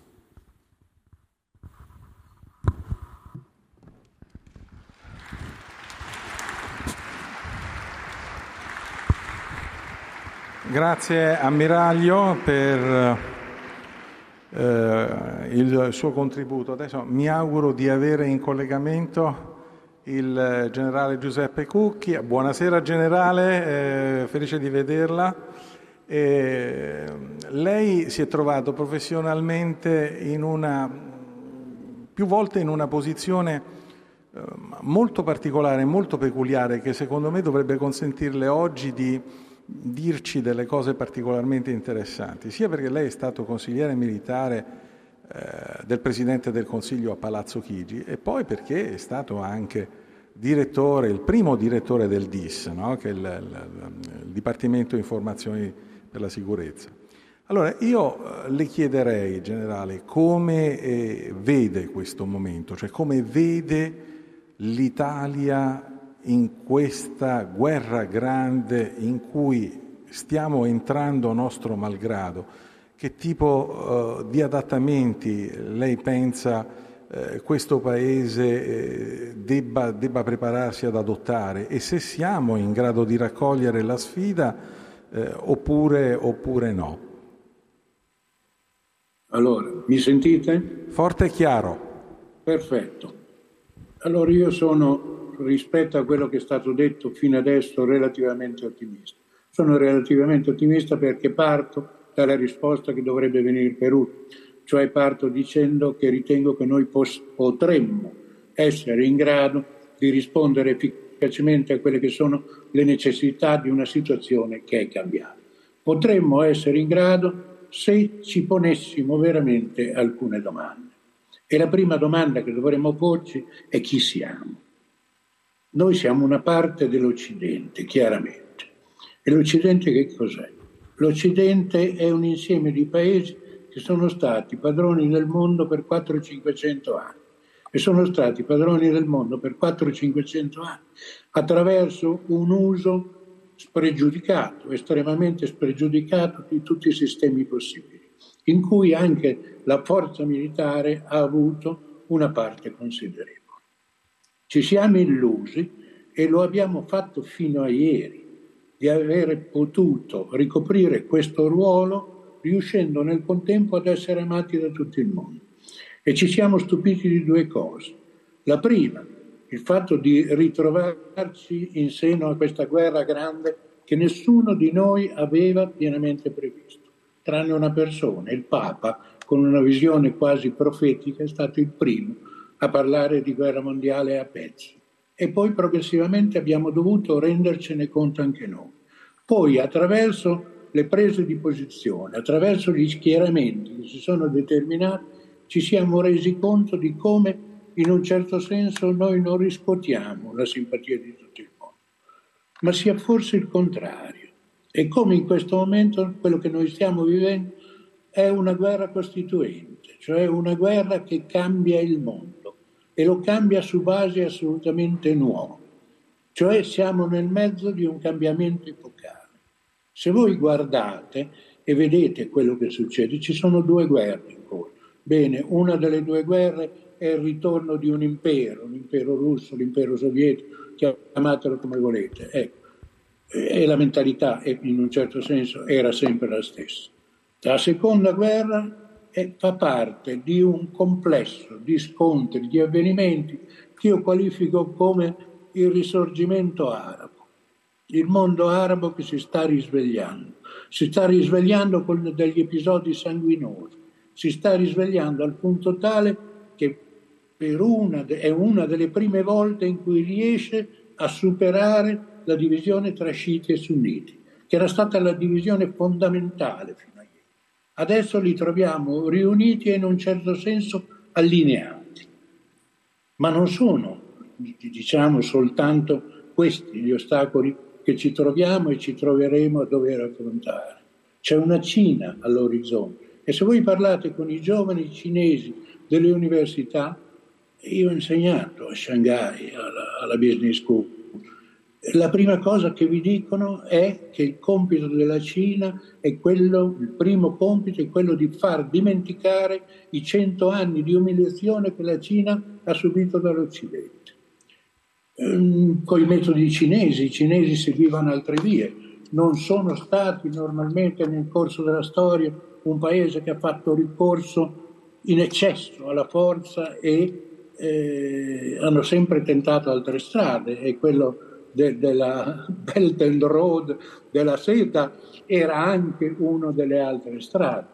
Grazie ammiraglio per eh, il suo contributo. Adesso mi auguro di avere in collegamento il generale Giuseppe Cucchi. Buonasera generale, eh, felice di vederla. Eh, lei si è trovato professionalmente una, più volte in una posizione eh, molto particolare, molto peculiare, che secondo me dovrebbe consentirle oggi di dirci delle cose particolarmente interessanti, sia perché lei è stato consigliere militare eh, del Presidente del Consiglio a Palazzo Chigi e poi perché è stato anche direttore, il primo direttore del DIS, no? che è il, il, il Dipartimento Informazioni per la Sicurezza. Allora, io eh, le chiederei, generale, come eh, vede questo momento, cioè come vede l'Italia in questa guerra grande in cui stiamo entrando nostro malgrado, che tipo uh, di adattamenti lei pensa uh, questo Paese uh, debba, debba, prepararsi ad adottare e se siamo in grado di raccogliere la sfida oppure, oppure no? Allora, mi sentite? Forte e chiaro. Perfetto. Allora io sono, rispetto a quello che è stato detto fino adesso, relativamente ottimista. Sono relativamente ottimista perché parto dalla risposta che dovrebbe venire per Perù, cioè parto dicendo che ritengo che noi pos- potremmo essere in grado di rispondere efficacemente a quelle che sono le necessità di una situazione che è cambiata. Potremmo essere in grado se ci ponessimo veramente alcune domande. E la prima domanda che dovremmo porci è chi siamo. Noi siamo una parte dell'Occidente, chiaramente. E l'Occidente che cos'è? L'Occidente è un insieme di paesi che sono stati padroni del mondo per 400-500 anni e sono stati padroni del mondo per 400-500 anni attraverso un uso spregiudicato, estremamente spregiudicato di tutti i sistemi possibili. in cui anche la forza militare ha avuto una parte considerevole. Ci siamo illusi e lo abbiamo fatto fino a ieri di aver potuto ricoprire questo ruolo riuscendo nel contempo ad essere amati da tutto il mondo. E ci siamo stupiti di due cose. La prima, il fatto di ritrovarci in seno a questa guerra grande che nessuno di noi aveva pienamente previsto, tranne una persona, il Papa, con una visione quasi profetica, è stato il primo a parlare di guerra mondiale a pezzi. E poi progressivamente abbiamo dovuto rendercene conto anche noi. Poi attraverso le prese di posizione, attraverso gli schieramenti che si sono determinati, ci siamo resi conto di come in un certo senso noi non riscuotiamo la simpatia di tutto il mondo, ma sia forse il contrario. E come in questo momento quello che noi stiamo vivendo è una guerra costituente, cioè una guerra che cambia il mondo e lo cambia su basi assolutamente nuove. Cioè siamo nel mezzo di un cambiamento epocale. Se voi guardate e vedete quello che succede, ci sono due guerre in corso. Bene, una delle due guerre è il ritorno di un impero, l'impero russo, l'impero sovietico, chiamatelo come volete. Ecco. E la mentalità, in un certo senso, era sempre la stessa. La seconda guerra e fa parte di un complesso di scontri, di avvenimenti che io qualifico come il risorgimento arabo, il mondo arabo che si sta risvegliando, si sta risvegliando con degli episodi sanguinosi, si sta risvegliando al punto tale che una, è una delle prime volte in cui riesce a superare la divisione tra sciiti e sunniti, che era stata la divisione fondamentale Adesso li troviamo riuniti e in un certo senso allineati. Ma non sono, diciamo, soltanto questi gli ostacoli che ci troviamo e ci troveremo a dover affrontare. C'è una Cina all'orizzonte e se voi parlate con i giovani cinesi delle università, io ho insegnato a Shanghai, alla, alla Business School, la prima cosa che vi dicono è che il compito della Cina è quello, il primo compito è quello di far dimenticare i cento anni di umiliazione che la Cina ha subito dall'Occidente. Ehm, con i metodi cinesi, i cinesi seguivano altre vie, non sono stati normalmente nel corso della storia un paese che ha fatto ricorso in eccesso alla forza e eh, hanno sempre tentato altre strade e quello de, della Belt and Road, della seta, era anche una delle altre strade.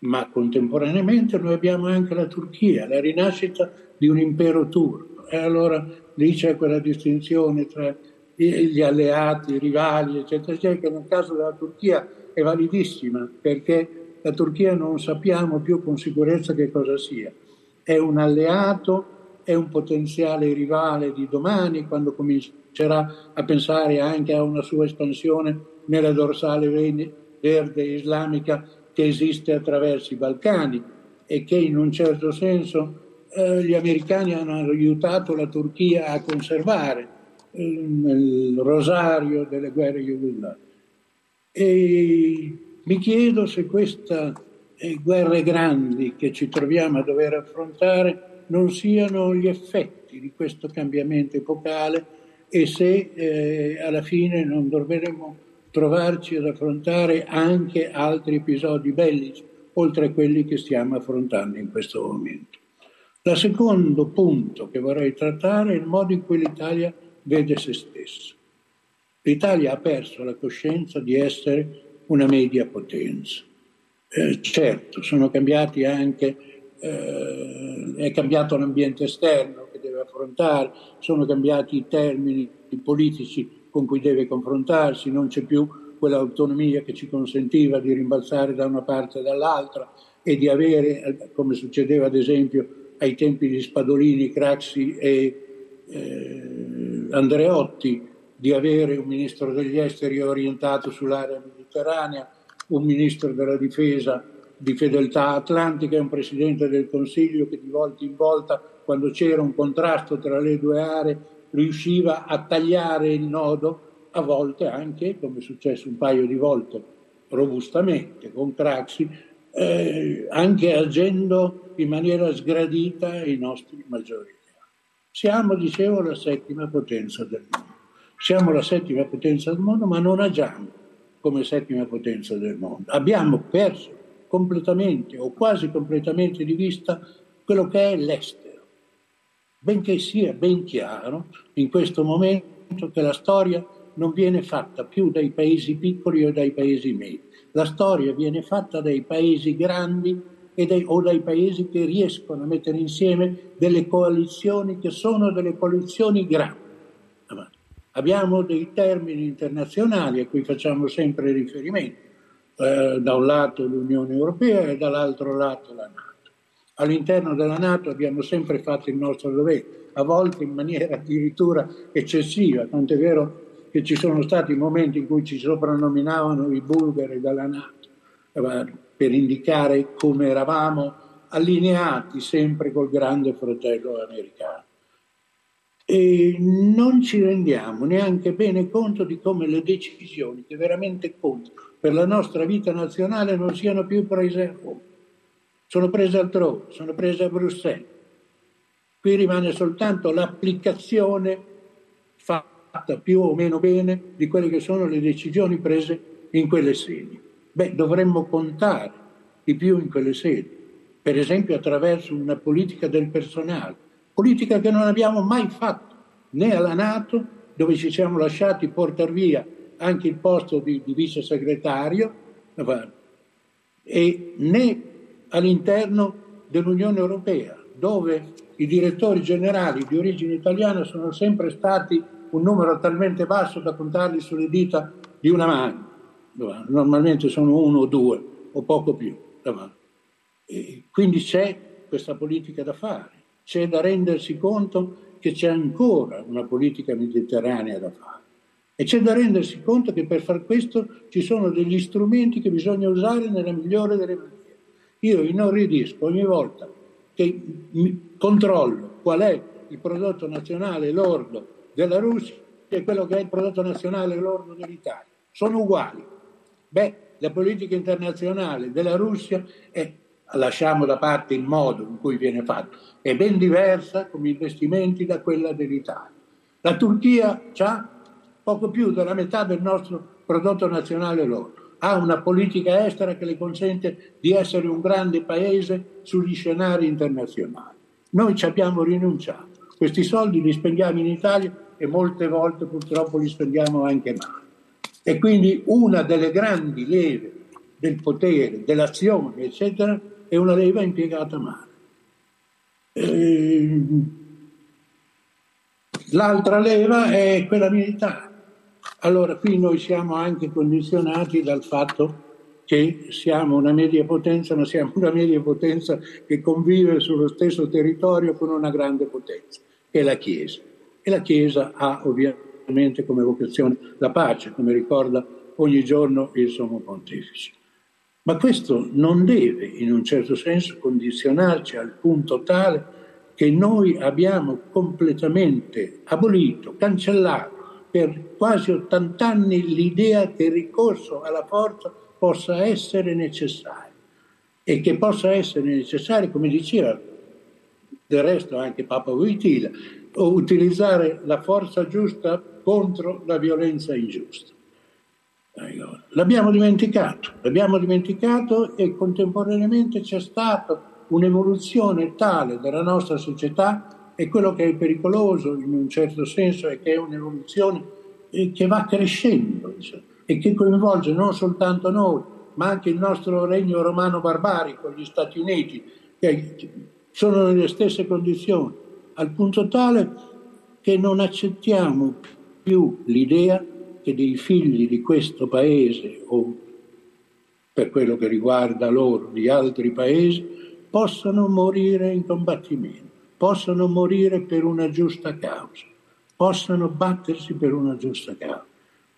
Ma contemporaneamente noi abbiamo anche la Turchia, la rinascita di un impero turco. E allora lì c'è quella distinzione tra gli alleati, i rivali, eccetera, eccetera, che nel caso della Turchia è validissima, perché la Turchia non sappiamo più con sicurezza che cosa sia. È un alleato, è un potenziale rivale di domani quando comincerà a pensare anche a una sua espansione nella dorsale verde islamica che esiste attraverso i Balcani e che in un certo senso eh, gli americani hanno aiutato la Turchia a conservare eh, nel rosario delle guerre jugoslave. E mi chiedo se queste eh, guerre grandi che ci troviamo a dover affrontare non siano gli effetti di questo cambiamento epocale e se eh, alla fine non dovremmo trovarci ad affrontare anche altri episodi bellici, oltre a quelli che stiamo affrontando in questo momento. Il secondo punto che vorrei trattare è il modo in cui l'Italia vede se stessa. L'Italia ha perso la coscienza di essere una media potenza. Eh, certo, sono cambiati anche, eh, è cambiato l'ambiente esterno, che deve affrontare, sono cambiati i termini politici con cui deve confrontarsi, non c'è più quell'autonomia che ci consentiva di rimbalzare da una parte e dall'altra e di avere, come succedeva ad esempio ai tempi di Spadolini, Craxi e eh, Andreotti, di avere un ministro degli esteri orientato sull'area mediterranea, un ministro della difesa di fedeltà atlantica e un presidente del Consiglio che di volta in volta quando c'era un contrasto tra le due aree, riusciva a tagliare il nodo, a volte anche, come è successo un paio di volte, robustamente con Craxi, eh, anche agendo in maniera sgradita ai nostri maggiori. Siamo, dicevo, la settima potenza del mondo. Siamo la settima potenza del mondo, ma non agiamo come settima potenza del mondo. Abbiamo perso completamente o quasi completamente di vista quello che è l'estero. Benché sia ben chiaro in questo momento che la storia non viene fatta più dai paesi piccoli o dai paesi medi, la storia viene fatta dai paesi grandi dai, o dai paesi che riescono a mettere insieme delle coalizioni che sono delle coalizioni grandi. Abbiamo dei termini internazionali a cui facciamo sempre riferimento, eh, da un lato l'Unione Europea e dall'altro lato la Nato. All'interno della Nato abbiamo sempre fatto il nostro dovere, a volte in maniera addirittura eccessiva, tant'è vero che ci sono stati momenti in cui ci soprannominavano i bulgari dalla Nato, eh, per indicare come eravamo allineati sempre col grande fratello americano. E non ci rendiamo neanche bene conto di come le decisioni che veramente contano per la nostra vita nazionale non siano più prese a Roma. Sono prese altrove, sono prese a Bruxelles. Qui rimane soltanto l'applicazione fatta più o meno bene di quelle che sono le decisioni prese in quelle sedi. Beh, dovremmo contare di più in quelle sedi, per esempio attraverso una politica del personale, politica che non abbiamo mai fatto né alla Nato, dove ci siamo lasciati portare via anche il posto di, di vice segretario, e né all'interno dell'Unione Europea, dove i direttori generali di origine italiana sono sempre stati un numero talmente basso da contarli sulle dita di una mano. Normalmente sono uno o due o poco più. E quindi c'è questa politica da fare, c'è da rendersi conto che c'è ancora una politica mediterranea da fare e c'è da rendersi conto che per far questo ci sono degli strumenti che bisogna usare nella migliore delle maniere. Io inorridisco ogni volta che controllo qual è il prodotto nazionale lordo della Russia e quello che è il prodotto nazionale lordo dell'Italia. Sono uguali. Beh, la politica internazionale della Russia è, lasciamo da parte il modo in cui viene fatto, è ben diversa come investimenti da quella dell'Italia. La Turchia ha poco più della metà del nostro prodotto nazionale lordo, ha una politica estera che le consente di essere un grande paese sugli scenari internazionali. Noi ci abbiamo rinunciato. Questi soldi li spendiamo in Italia e molte volte purtroppo li spendiamo anche male. E quindi una delle grandi leve del potere, dell'azione, eccetera, è una leva impiegata male. E... L'altra leva è quella militare. Allora qui noi siamo anche condizionati dal fatto che siamo una media potenza, ma siamo una media potenza che convive sullo stesso territorio con una grande potenza, che è la Chiesa e la Chiesa ha ovviamente come vocazione la pace, come ricorda ogni giorno il Sommo Pontefice. Ma questo non deve in un certo senso condizionarci al punto tale che noi abbiamo completamente abolito, cancellato per quasi 80 anni l'idea che il ricorso alla forza possa essere necessario e che possa essere necessario, come diceva del resto anche Papa Wojtyla, utilizzare la forza giusta contro la violenza ingiusta. L'abbiamo dimenticato, l'abbiamo dimenticato e contemporaneamente c'è stata un'evoluzione tale della nostra società e quello che è pericoloso in un certo senso è che è un'evoluzione eh, che va crescendo e che coinvolge non soltanto noi, ma anche il nostro regno romano barbarico, gli Stati Uniti, che sono nelle stesse condizioni al punto tale che non accettiamo più l'idea che dei figli di questo paese o per quello che riguarda loro di altri paesi possano morire in combattimento, possano morire per una giusta causa, possano battersi per una giusta causa.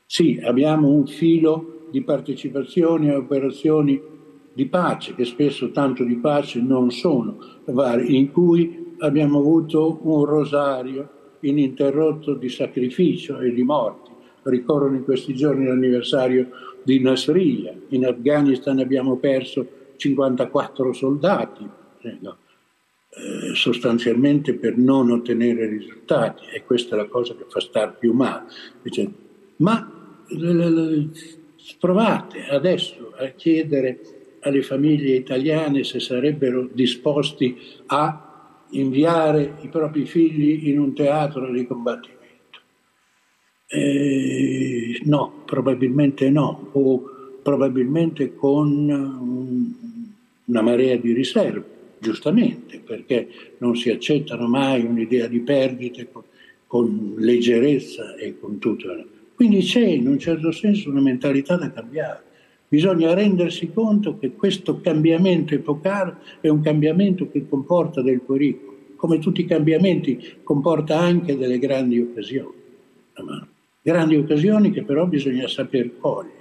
Sì, abbiamo un filo di partecipazione a operazioni di pace, che spesso tanto di pace non sono, in cui abbiamo avuto un rosario ininterrotto di sacrificio e di morti. Ricorrono in questi giorni l'anniversario di Nasriya. In Afghanistan abbiamo perso 54 soldati, eh, no, eh, sostanzialmente per non ottenere risultati e questa è la cosa che fa star più male. Dice, ma provate adesso a chiedere alle famiglie italiane se sarebbero disposti a inviare i propri figli in un teatro di combattimento. Eh, no, probabilmente no, o probabilmente con una marea di riserve giustamente, perché non si accettano mai un'idea di perdite con, con leggerezza e con tutto. Quindi c'è in un certo senso una mentalità da cambiare. Bisogna rendersi conto che questo cambiamento epocale è un cambiamento che comporta del pericolo. Come tutti i cambiamenti comporta anche delle grandi occasioni. Grandi occasioni che però bisogna saper cogliere.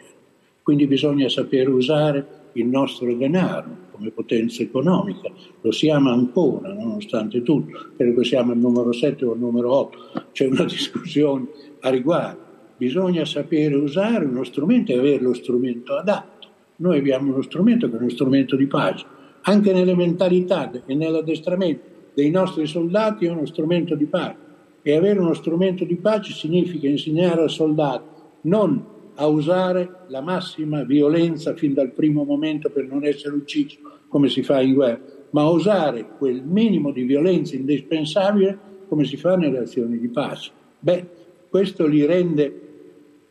Quindi bisogna saper usare il nostro denaro come potenza economica, lo siamo ancora nonostante tutto, credo che siamo al numero 7 o al numero 8, c'è una (laughs) discussione a riguardo, bisogna sapere usare uno strumento e avere lo strumento adatto. Noi abbiamo uno strumento che è uno strumento di pace, anche nelle mentalità e nell'addestramento dei nostri soldati è uno strumento di pace. E avere uno strumento di pace significa insegnare al soldato non a usare la massima violenza fin dal primo momento per non essere ucciso, come si fa in guerra, ma a usare quel minimo di violenza indispensabile come si fa nelle azioni di pace. Beh, questo li rende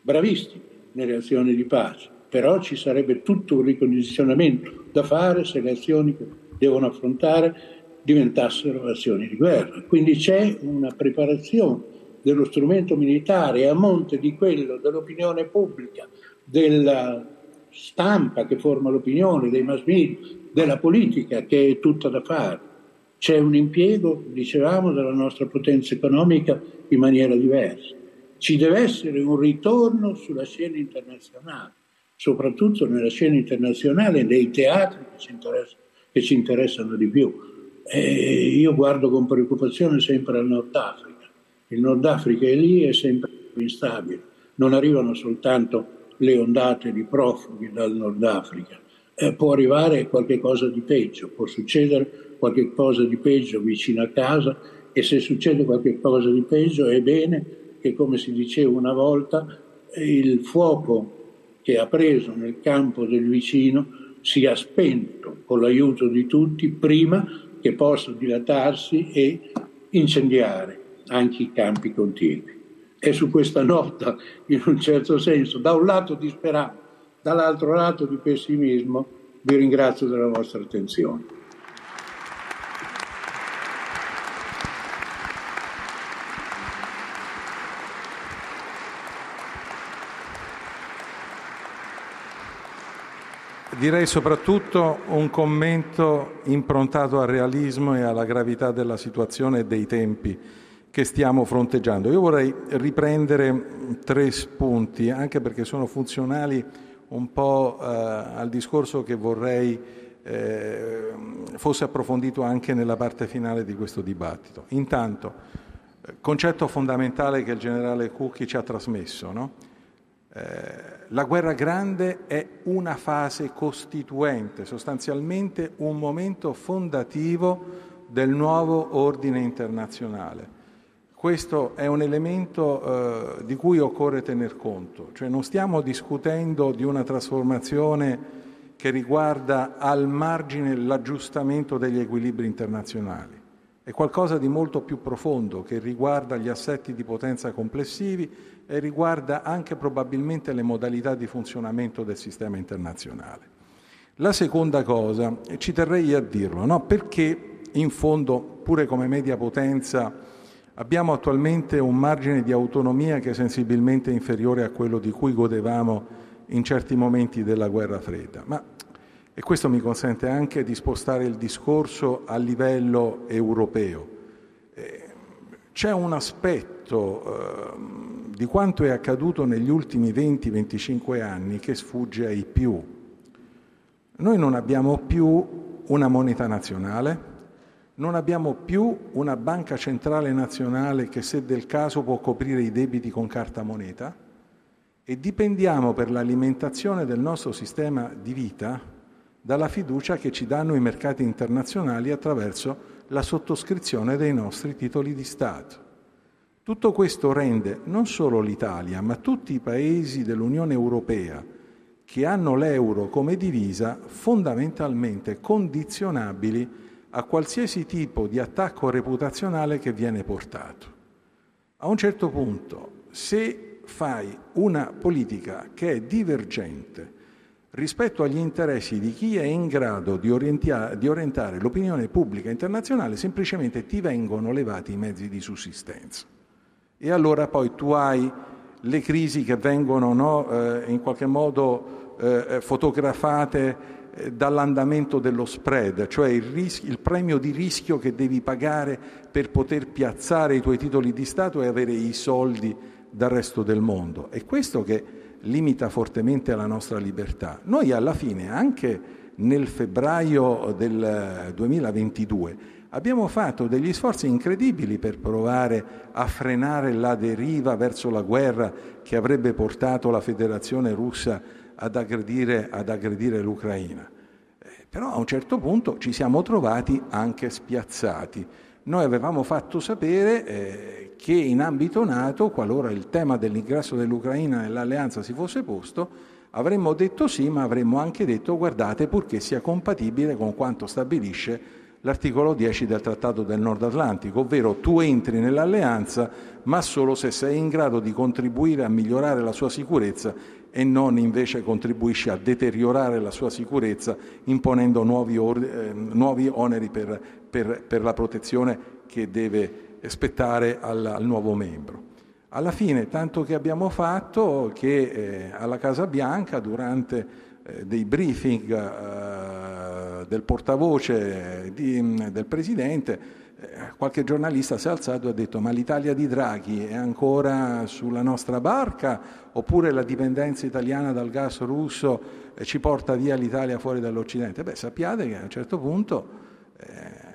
bravissimi nelle azioni di pace, però ci sarebbe tutto un ricondizionamento da fare se le azioni che devono affrontare diventassero azioni di guerra. Quindi c'è una preparazione dello strumento militare a monte di quello dell'opinione pubblica, della stampa che forma l'opinione, dei mass media, della politica che è tutta da fare. C'è un impiego, dicevamo, della nostra potenza economica in maniera diversa. Ci deve essere un ritorno sulla scena internazionale, soprattutto nella scena internazionale, nei teatri che ci, che ci interessano di più. E io guardo con preoccupazione sempre al Nord Africa il Nord Africa è lì, è sempre instabile. Non arrivano soltanto le ondate di profughi dal Nord Africa, eh, può arrivare qualcosa di peggio, può succedere qualcosa di peggio vicino a casa e se succede qualcosa di peggio è bene che, come si diceva una volta, il fuoco che ha preso nel campo del vicino sia spento con l'aiuto di tutti prima che possa dilatarsi e incendiare anche i campi contigui. E su questa nota, in un certo senso, da un lato di speranza, dall'altro lato di pessimismo, vi ringrazio della vostra attenzione. Direi soprattutto un commento improntato al realismo e alla gravità della situazione e dei tempi che stiamo fronteggiando. Io vorrei riprendere tre spunti, anche perché sono funzionali un po' eh, al discorso che vorrei eh, fosse approfondito anche nella parte finale di questo dibattito. Intanto, eh, concetto fondamentale che il generale Cucchi ci ha trasmesso, no? eh, la guerra grande è una fase costituente, sostanzialmente un momento fondativo del nuovo ordine internazionale. Questo è un elemento eh, di cui occorre tener conto, cioè non stiamo discutendo di una trasformazione che riguarda al margine l'aggiustamento degli equilibri internazionali, è qualcosa di molto più profondo che riguarda gli assetti di potenza complessivi e riguarda anche probabilmente le modalità di funzionamento del sistema internazionale. La seconda cosa, e ci terrei a dirlo, no? perché in fondo, pure come media potenza, Abbiamo attualmente un margine di autonomia che è sensibilmente inferiore a quello di cui godevamo in certi momenti della guerra fredda, ma e questo mi consente anche di spostare il discorso a livello europeo. Eh, c'è un aspetto eh, di quanto è accaduto negli ultimi 20-25 anni che sfugge ai più. Noi non abbiamo più una moneta nazionale, non abbiamo più una banca centrale nazionale che se del caso può coprire i debiti con carta moneta e dipendiamo per l'alimentazione del nostro sistema di vita dalla fiducia che ci danno i mercati internazionali attraverso la sottoscrizione dei nostri titoli di Stato. Tutto questo rende non solo l'Italia, ma tutti i paesi dell'Unione Europea che hanno l'euro come divisa fondamentalmente condizionabili a qualsiasi tipo di attacco reputazionale che viene portato. A un certo punto, se fai una politica che è divergente rispetto agli interessi di chi è in grado di, di orientare l'opinione pubblica internazionale, semplicemente ti vengono levati i mezzi di sussistenza. E allora poi tu hai le crisi che vengono no, eh, in qualche modo eh, fotografate eh, dall'andamento dello spread, cioè il, ris- il, premio di rischio che devi pagare per poter piazzare i tuoi titoli di Stato e avere i soldi dal resto del mondo. È questo che limita fortemente la nostra libertà. Noi alla fine, anche nel febbraio del 2022, abbiamo fatto degli sforzi incredibili per provare a frenare la deriva verso la guerra che avrebbe portato la Federazione russa ad aggredire, ad aggredire l'Ucraina. Eh, però a un certo punto ci siamo trovati anche spiazzati. Noi avevamo fatto sapere eh, che in ambito NATO, qualora il tema dell'ingresso dell'Ucraina nell'alleanza si fosse posto, avremmo detto sì, ma avremmo anche detto guardate purché sia compatibile con quanto stabilisce l'articolo 10 del Trattato del Nord Atlantico, ovvero tu entri nell'alleanza ma solo se sei in grado di contribuire a migliorare la sua sicurezza e non invece contribuisce a deteriorare la sua sicurezza imponendo nuovi, eh, nuovi oneri per, per, per, la protezione che deve spettare al, al, nuovo membro. Alla fine, tanto che abbiamo fatto che eh, alla Casa Bianca, durante eh, dei briefing eh, del portavoce di, del Presidente, qualche giornalista si è alzato e ha detto ma l'Italia di Draghi è ancora sulla nostra barca oppure la dipendenza italiana dal gas russo eh, ci porta via l'Italia fuori dall'Occidente? Beh, sappiate che a un certo punto eh,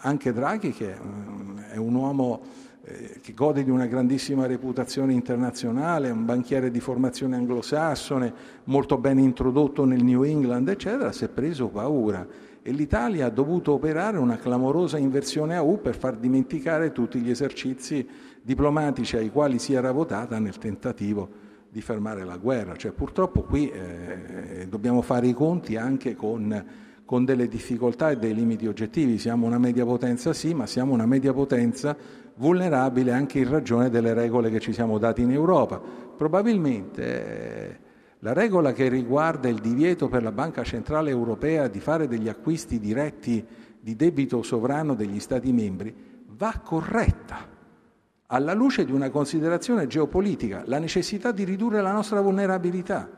anche Draghi, che mm, è un uomo eh, che gode di una grandissima reputazione internazionale, un banchiere di formazione anglosassone, molto ben introdotto nel New England, eccetera, si è preso paura e l'Italia ha dovuto operare una clamorosa inversione a U per far dimenticare tutti gli esercizi diplomatici ai quali si era votata nel tentativo di fermare la guerra. Cioè, purtroppo qui eh, dobbiamo fare i conti anche con, con delle difficoltà e dei limiti oggettivi. Siamo una media potenza sì, ma siamo una media potenza vulnerabile anche in ragione delle regole che ci siamo dati in Europa. Probabilmente... Eh, la regola che riguarda il divieto per la Banca Centrale Europea di fare degli acquisti diretti di debito sovrano degli Stati membri va corretta alla luce di una considerazione geopolitica, la necessità di ridurre la nostra vulnerabilità,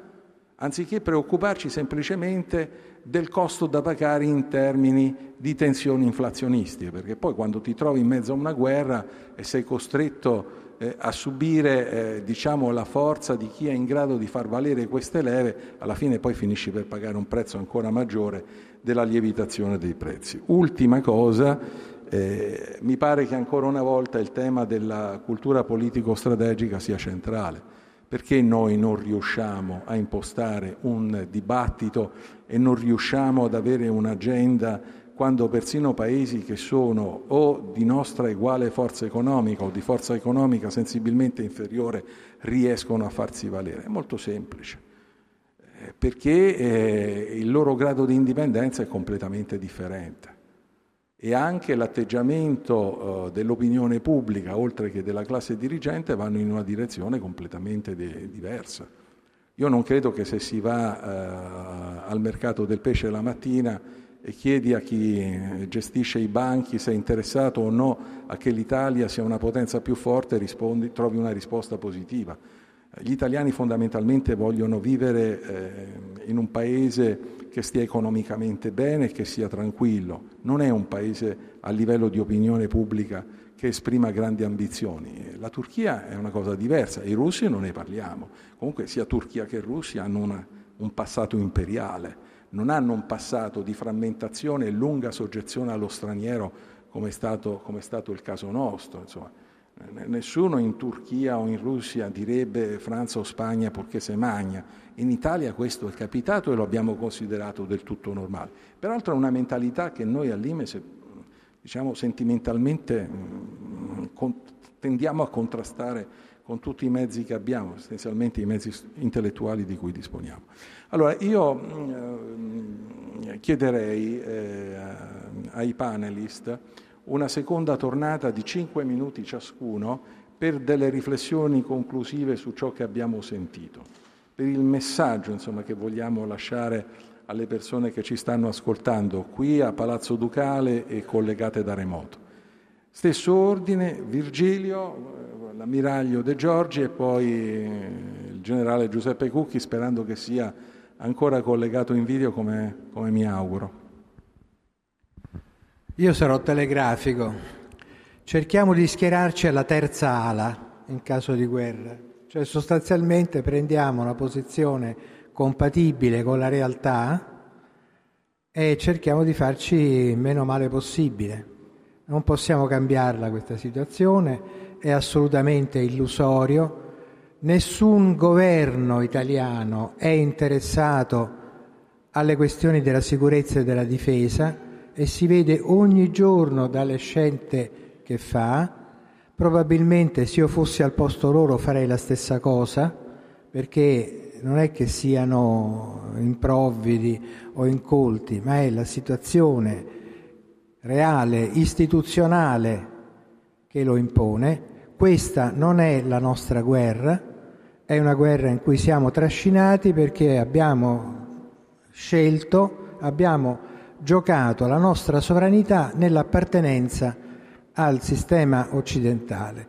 anziché preoccuparci semplicemente del costo da pagare in termini di tensioni inflazionistiche, perché poi quando ti trovi in mezzo a una guerra e sei costretto eh, a subire eh, diciamo, la forza di chi è in grado di far valere queste leve, alla fine poi finisci per pagare un prezzo ancora maggiore della lievitazione dei prezzi. Ultima cosa, eh, mi pare che ancora una volta il tema della cultura politico-strategica sia centrale. Perché noi non riusciamo a impostare un dibattito e non riusciamo ad avere un'agenda quando persino paesi che sono o di nostra uguale forza economica o di forza economica sensibilmente inferiore riescono a farsi valere? È molto semplice, eh, perché eh, il loro grado di indipendenza è completamente differente e anche l'atteggiamento eh, dell'opinione pubblica, oltre che della classe dirigente, vanno in una direzione completamente de- diversa. Io non credo che se si va al mercato del pesce la mattina e chiedi a chi gestisce i banchi se è interessato o no a che l'Italia sia una potenza più forte, rispondi, trovi una risposta positiva. Gli italiani fondamentalmente vogliono vivere eh, in un paese che stia economicamente bene e che sia tranquillo. Non è un paese a livello di opinione pubblica che esprima grandi ambizioni. La Turchia è una cosa diversa, i russi non ne parliamo. Comunque sia Turchia che Russia hanno una, un passato imperiale non hanno un passato di frammentazione e lunga soggezione allo straniero come è stato, come è stato il caso nostro. Insomma. Nessuno in Turchia o in Russia direbbe Francia o Spagna purché se magna. In Italia questo è capitato e lo abbiamo considerato del tutto normale. Peraltro è una mentalità che noi all'Imes, diciamo sentimentalmente, mm, tendiamo a contrastare con tutti i mezzi che abbiamo, essenzialmente i mezzi intellettuali di cui disponiamo. Allora, io eh, chiederei eh, ai panelist una seconda tornata di cinque minuti ciascuno per delle riflessioni conclusive su ciò che abbiamo sentito, per il messaggio insomma, che vogliamo lasciare alle persone che ci stanno ascoltando qui a Palazzo Ducale e collegate da remoto. Stesso ordine, Virgilio, l'ammiraglio De Giorgi e poi il generale Giuseppe Cucchi, sperando che sia ancora collegato in video come, come mi auguro. Io sarò telegrafico. Cerchiamo di schierarci alla terza ala in caso di guerra, cioè sostanzialmente prendiamo una posizione compatibile con la realtà e cerchiamo di farci meno male possibile. Non possiamo cambiarla questa situazione, è assolutamente illusorio. Nessun governo italiano è interessato alle questioni della sicurezza e della difesa e si vede ogni giorno dalle scelte che fa. Probabilmente se io fossi al posto loro farei la stessa cosa, perché non è che siano improvvidi o incolti, ma è la situazione reale, istituzionale che lo impone. Questa non è la nostra guerra, è una guerra in cui siamo trascinati perché abbiamo scelto, abbiamo giocato la nostra sovranità nell'appartenenza al sistema occidentale.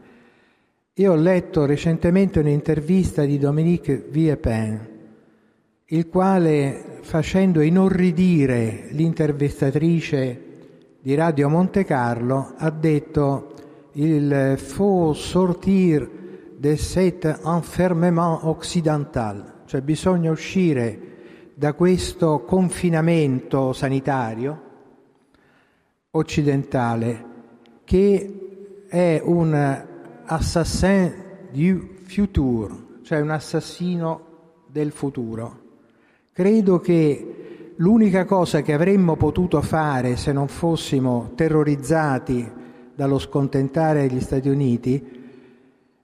Io ho letto recentemente un'intervista di Dominique Villepin, il quale, facendo inorridire l'intervistatrice di Radio Monte Carlo, ha detto il faut sortir de cet enfermement occidental, cioè bisogna uscire da questo confinamento sanitario occidentale che è un assassin du futur, cioè un assassino del futuro. Credo che l'unica cosa che avremmo potuto fare se non fossimo terrorizzati dallo scontentare degli Stati Uniti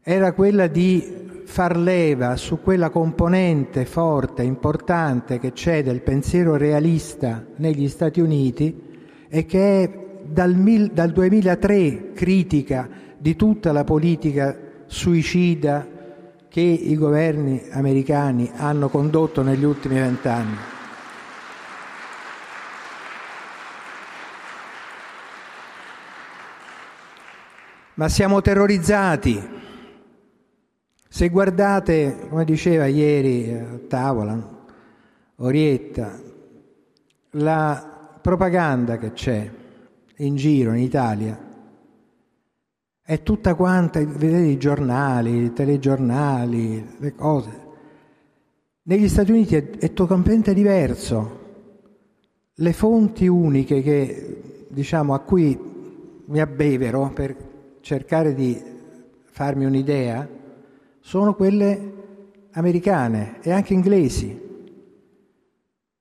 era quella di far leva su quella componente forte, importante che c'è del pensiero realista negli Stati Uniti e che è dal, mil, dal 2003 critica di tutta la politica suicida che i governi americani hanno condotto negli ultimi vent'anni. Ma siamo terrorizzati se guardate, come diceva ieri a tavola Orietta, la propaganda che c'è in giro in Italia è tutta quanta, vedete i giornali, i telegiornali, le cose. Negli Stati Uniti è, è totalmente diverso. Le fonti uniche che, diciamo, a cui mi abbevero per cercare di farmi un'idea sono quelle americane e anche inglesi.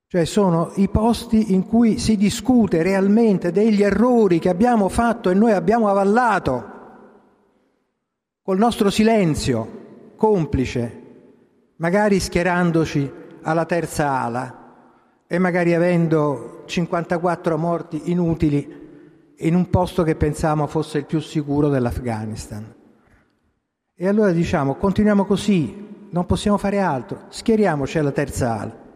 Cioè sono i posti in cui si discute realmente degli errori che abbiamo fatto e noi abbiamo avallato col nostro silenzio complice, magari schierandoci alla terza ala e magari avendo 54 morti inutili in un posto che pensavamo fosse il più sicuro dell'Afghanistan. E allora diciamo, continuiamo così, non possiamo fare altro, schieriamoci alla terza ala.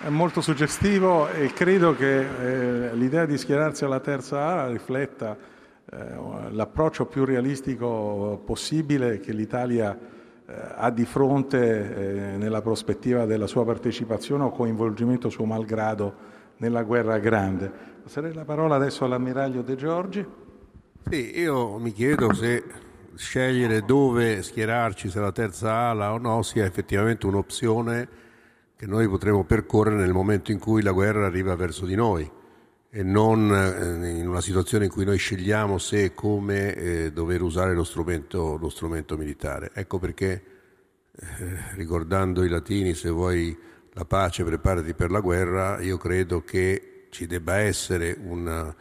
È molto suggestivo e credo che eh, l'idea di schierarsi alla terza ala rifletta eh, l'approccio più realistico possibile che l'Italia eh, ha di fronte eh, nella prospettiva della sua partecipazione o coinvolgimento suo malgrado nella guerra grande. Passerei la parola adesso all'ammiraglio De Giorgi. Sì, io mi chiedo se scegliere dove schierarci, se la terza ala o no, sia effettivamente un'opzione che noi potremo percorrere nel momento in cui la guerra arriva verso di noi. E non eh, in una situazione in cui noi scegliamo se e come eh, dover usare lo strumento, lo strumento, militare. Ecco perché, eh, ricordando i latini, se vuoi la pace preparati per la guerra, io credo che ci debba essere una,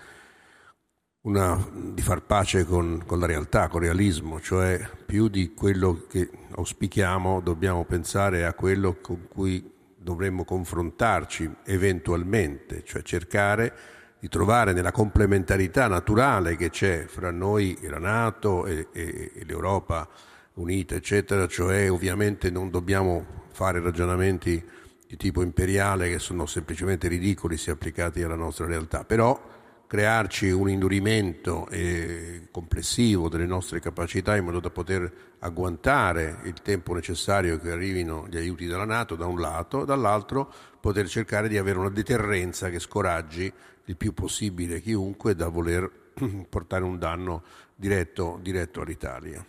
una, di far pace con, con la realtà, con il realismo, cioè più di quello che auspichiamo dobbiamo pensare a quello con cui dovremmo confrontarci eventualmente, cioè cercare di trovare nella complementarità naturale che c'è fra noi e la Nato e, e, e l'Europa unita, eccetera, cioè ovviamente non dobbiamo fare ragionamenti di tipo imperiale che sono semplicemente ridicoli se applicati alla nostra realtà, però crearci un indurimento eh, complessivo delle nostre capacità in modo da poter agguantare il tempo necessario che arrivino gli aiuti della Nato da un lato, dall'altro poter cercare di avere una deterrenza che scoraggi il più possibile chiunque da voler (clears throat) portare un danno diretto, diretto all'Italia.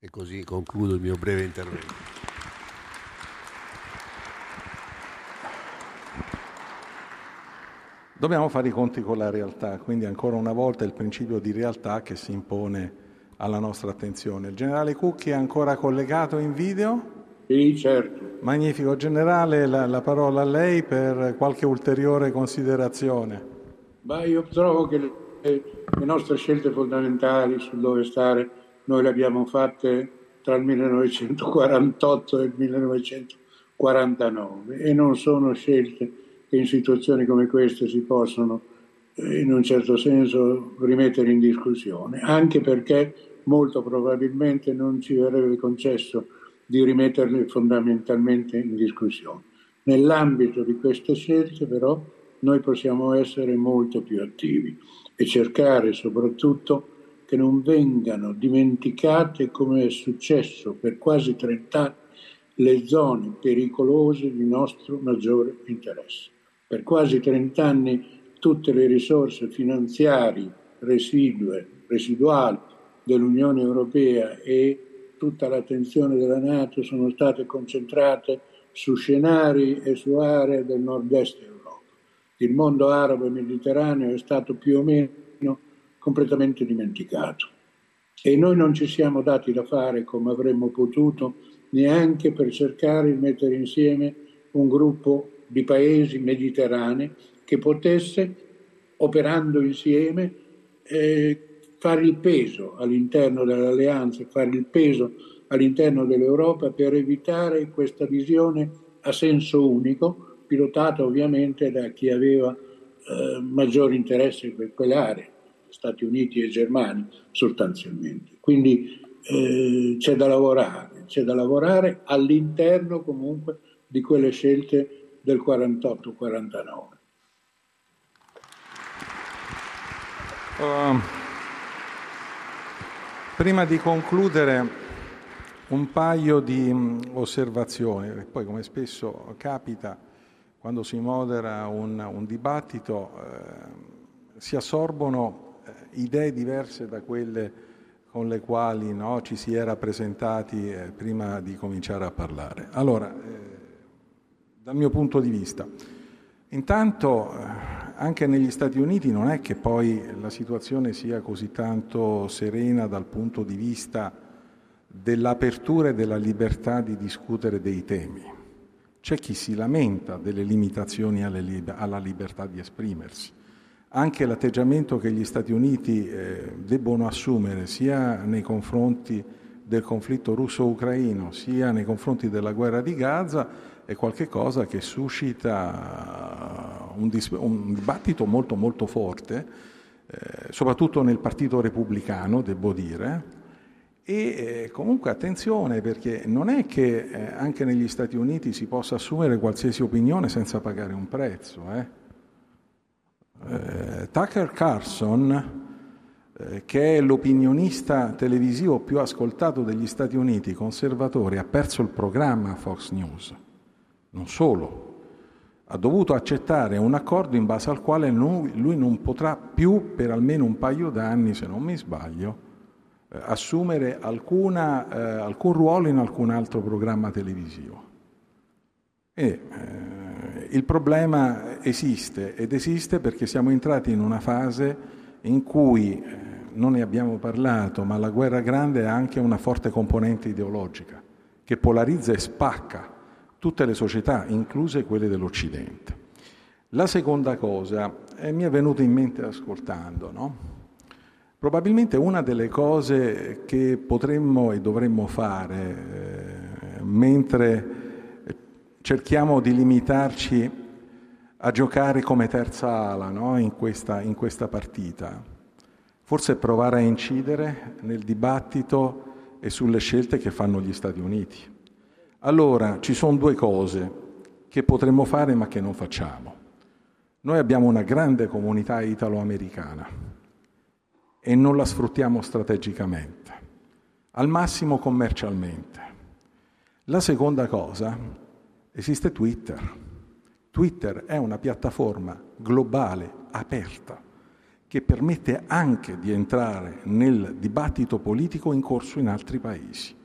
E così concludo il mio breve intervento. Dobbiamo fare i conti con la realtà, quindi ancora una volta il principio di realtà che si impone alla nostra attenzione. Il generale Cucchi è ancora collegato in video? Sì, certo. Magnifico. Generale, la, la, parola a lei per qualche ulteriore considerazione. Ma io trovo che le, le nostre scelte fondamentali su dove stare noi le abbiamo fatte tra il 1948 e il 1949 e non sono scelte che in situazioni come queste si possono eh, in un certo senso rimettere in discussione, anche perché molto probabilmente non ci verrebbe concesso di rimetterle fondamentalmente in discussione. Nell'ambito di queste scelte però noi possiamo essere molto più attivi e cercare soprattutto che non vengano dimenticate come è successo per quasi 30 anni le zone pericolose di nostro maggiore interesse. Per quasi 30 anni tutte le risorse finanziarie residue, residuali dell'Unione Europea e tutta l'attenzione della Nato sono state concentrate su scenari e su aree del nord-est Europa. Il mondo arabo mediterraneo è stato più o meno completamente dimenticato e noi non ci siamo dati da fare come avremmo potuto neanche per cercare di mettere insieme un gruppo di paesi mediterranei che potesse, operando insieme, eh, fare il peso all'interno dell'alleanza, fare il peso all'interno dell'Europa per evitare questa visione a senso unico, pilotata ovviamente da chi aveva eh, maggior interesse per quelle aree, Stati Uniti e Germania sostanzialmente. Quindi eh, c'è da lavorare, c'è da lavorare all'interno comunque di quelle scelte del 48-49. Um. Prima di concludere un paio di mm, osservazioni, poi come spesso capita quando si modera un, un dibattito eh, si assorbono eh, idee diverse da quelle con le quali no, ci si era presentati eh, prima di cominciare a parlare. Allora, eh, dal mio punto di vista, intanto eh, anche negli Stati Uniti non è che poi la situazione sia così tanto serena dal punto di vista dell'apertura e della libertà di discutere dei temi. C'è chi si lamenta delle limitazioni alla libertà di esprimersi. Anche l'atteggiamento che gli Stati Uniti eh, debbono assumere sia nei confronti del conflitto russo-ucraino sia nei confronti della guerra di Gaza è qualcosa che suscita un, dis- un, dibattito molto molto forte, eh, soprattutto nel Partito Repubblicano, devo dire, e eh, comunque attenzione perché non è che eh, anche negli Stati Uniti si possa assumere qualsiasi opinione senza pagare un prezzo. Eh. Eh, Tucker Carlson, eh, che è l'opinionista televisivo più ascoltato degli Stati Uniti, conservatore, ha perso il programma Fox News non solo, ha dovuto accettare un accordo in base al quale lui non potrà più, per almeno un paio d'anni, se non mi sbaglio, eh, assumere alcuna, eh, alcun ruolo in alcun altro programma televisivo. E, eh, il problema esiste ed esiste perché siamo entrati in una fase in cui, eh, non ne abbiamo parlato, ma la guerra grande ha anche una forte componente ideologica che polarizza e spacca tutte le società, incluse quelle dell'Occidente. La seconda cosa eh, mi è venuta in mente ascoltando, no? Probabilmente una delle cose che potremmo e dovremmo fare eh, mentre cerchiamo di limitarci a giocare come terza ala no? in, questa, in questa partita, forse provare a incidere nel dibattito e sulle scelte che fanno gli Stati Uniti. Allora, ci sono due cose che potremmo fare ma che non facciamo. Noi abbiamo una grande comunità italo-americana e non la sfruttiamo strategicamente, al massimo commercialmente. La seconda cosa, esiste Twitter. Twitter è una piattaforma globale, aperta, che permette anche di entrare nel dibattito politico in corso in altri paesi.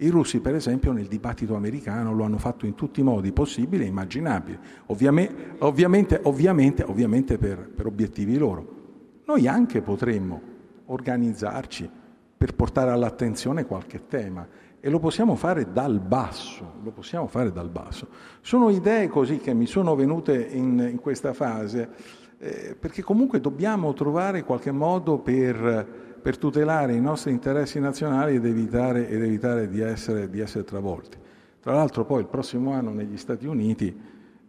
I russi, per esempio, nel dibattito americano lo hanno fatto in tutti i modi possibili e immaginabili, ovviamente, ovviamente, ovviamente, ovviamente per, per obiettivi loro. Noi anche potremmo organizzarci per portare all'attenzione qualche tema e lo possiamo fare dal basso, lo possiamo fare dal basso. Sono idee così che mi sono venute in, in questa fase eh, perché comunque dobbiamo trovare qualche modo per, per, tutelare i nostri interessi nazionali ed evitare, ed evitare di, essere, di essere travolti. Tra l'altro poi il prossimo anno negli Stati Uniti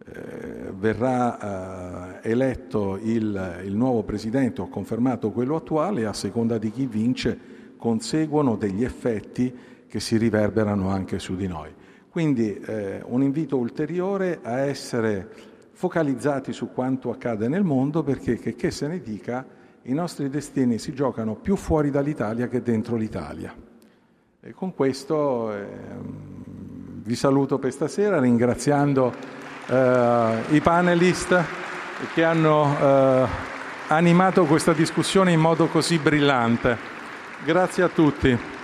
eh, verrà eh, eletto il, il, nuovo presidente o confermato quello attuale e a seconda di chi vince conseguono degli effetti che si riverberano anche su di noi. Quindi eh, un invito ulteriore a essere focalizzati su quanto accade nel mondo perché che, che se ne dica i nostri destini si giocano più fuori dall'Italia che dentro l'Italia. E con questo eh, vi saluto per stasera ringraziando eh, i panelist che hanno eh, animato questa discussione in modo così brillante. Grazie a tutti.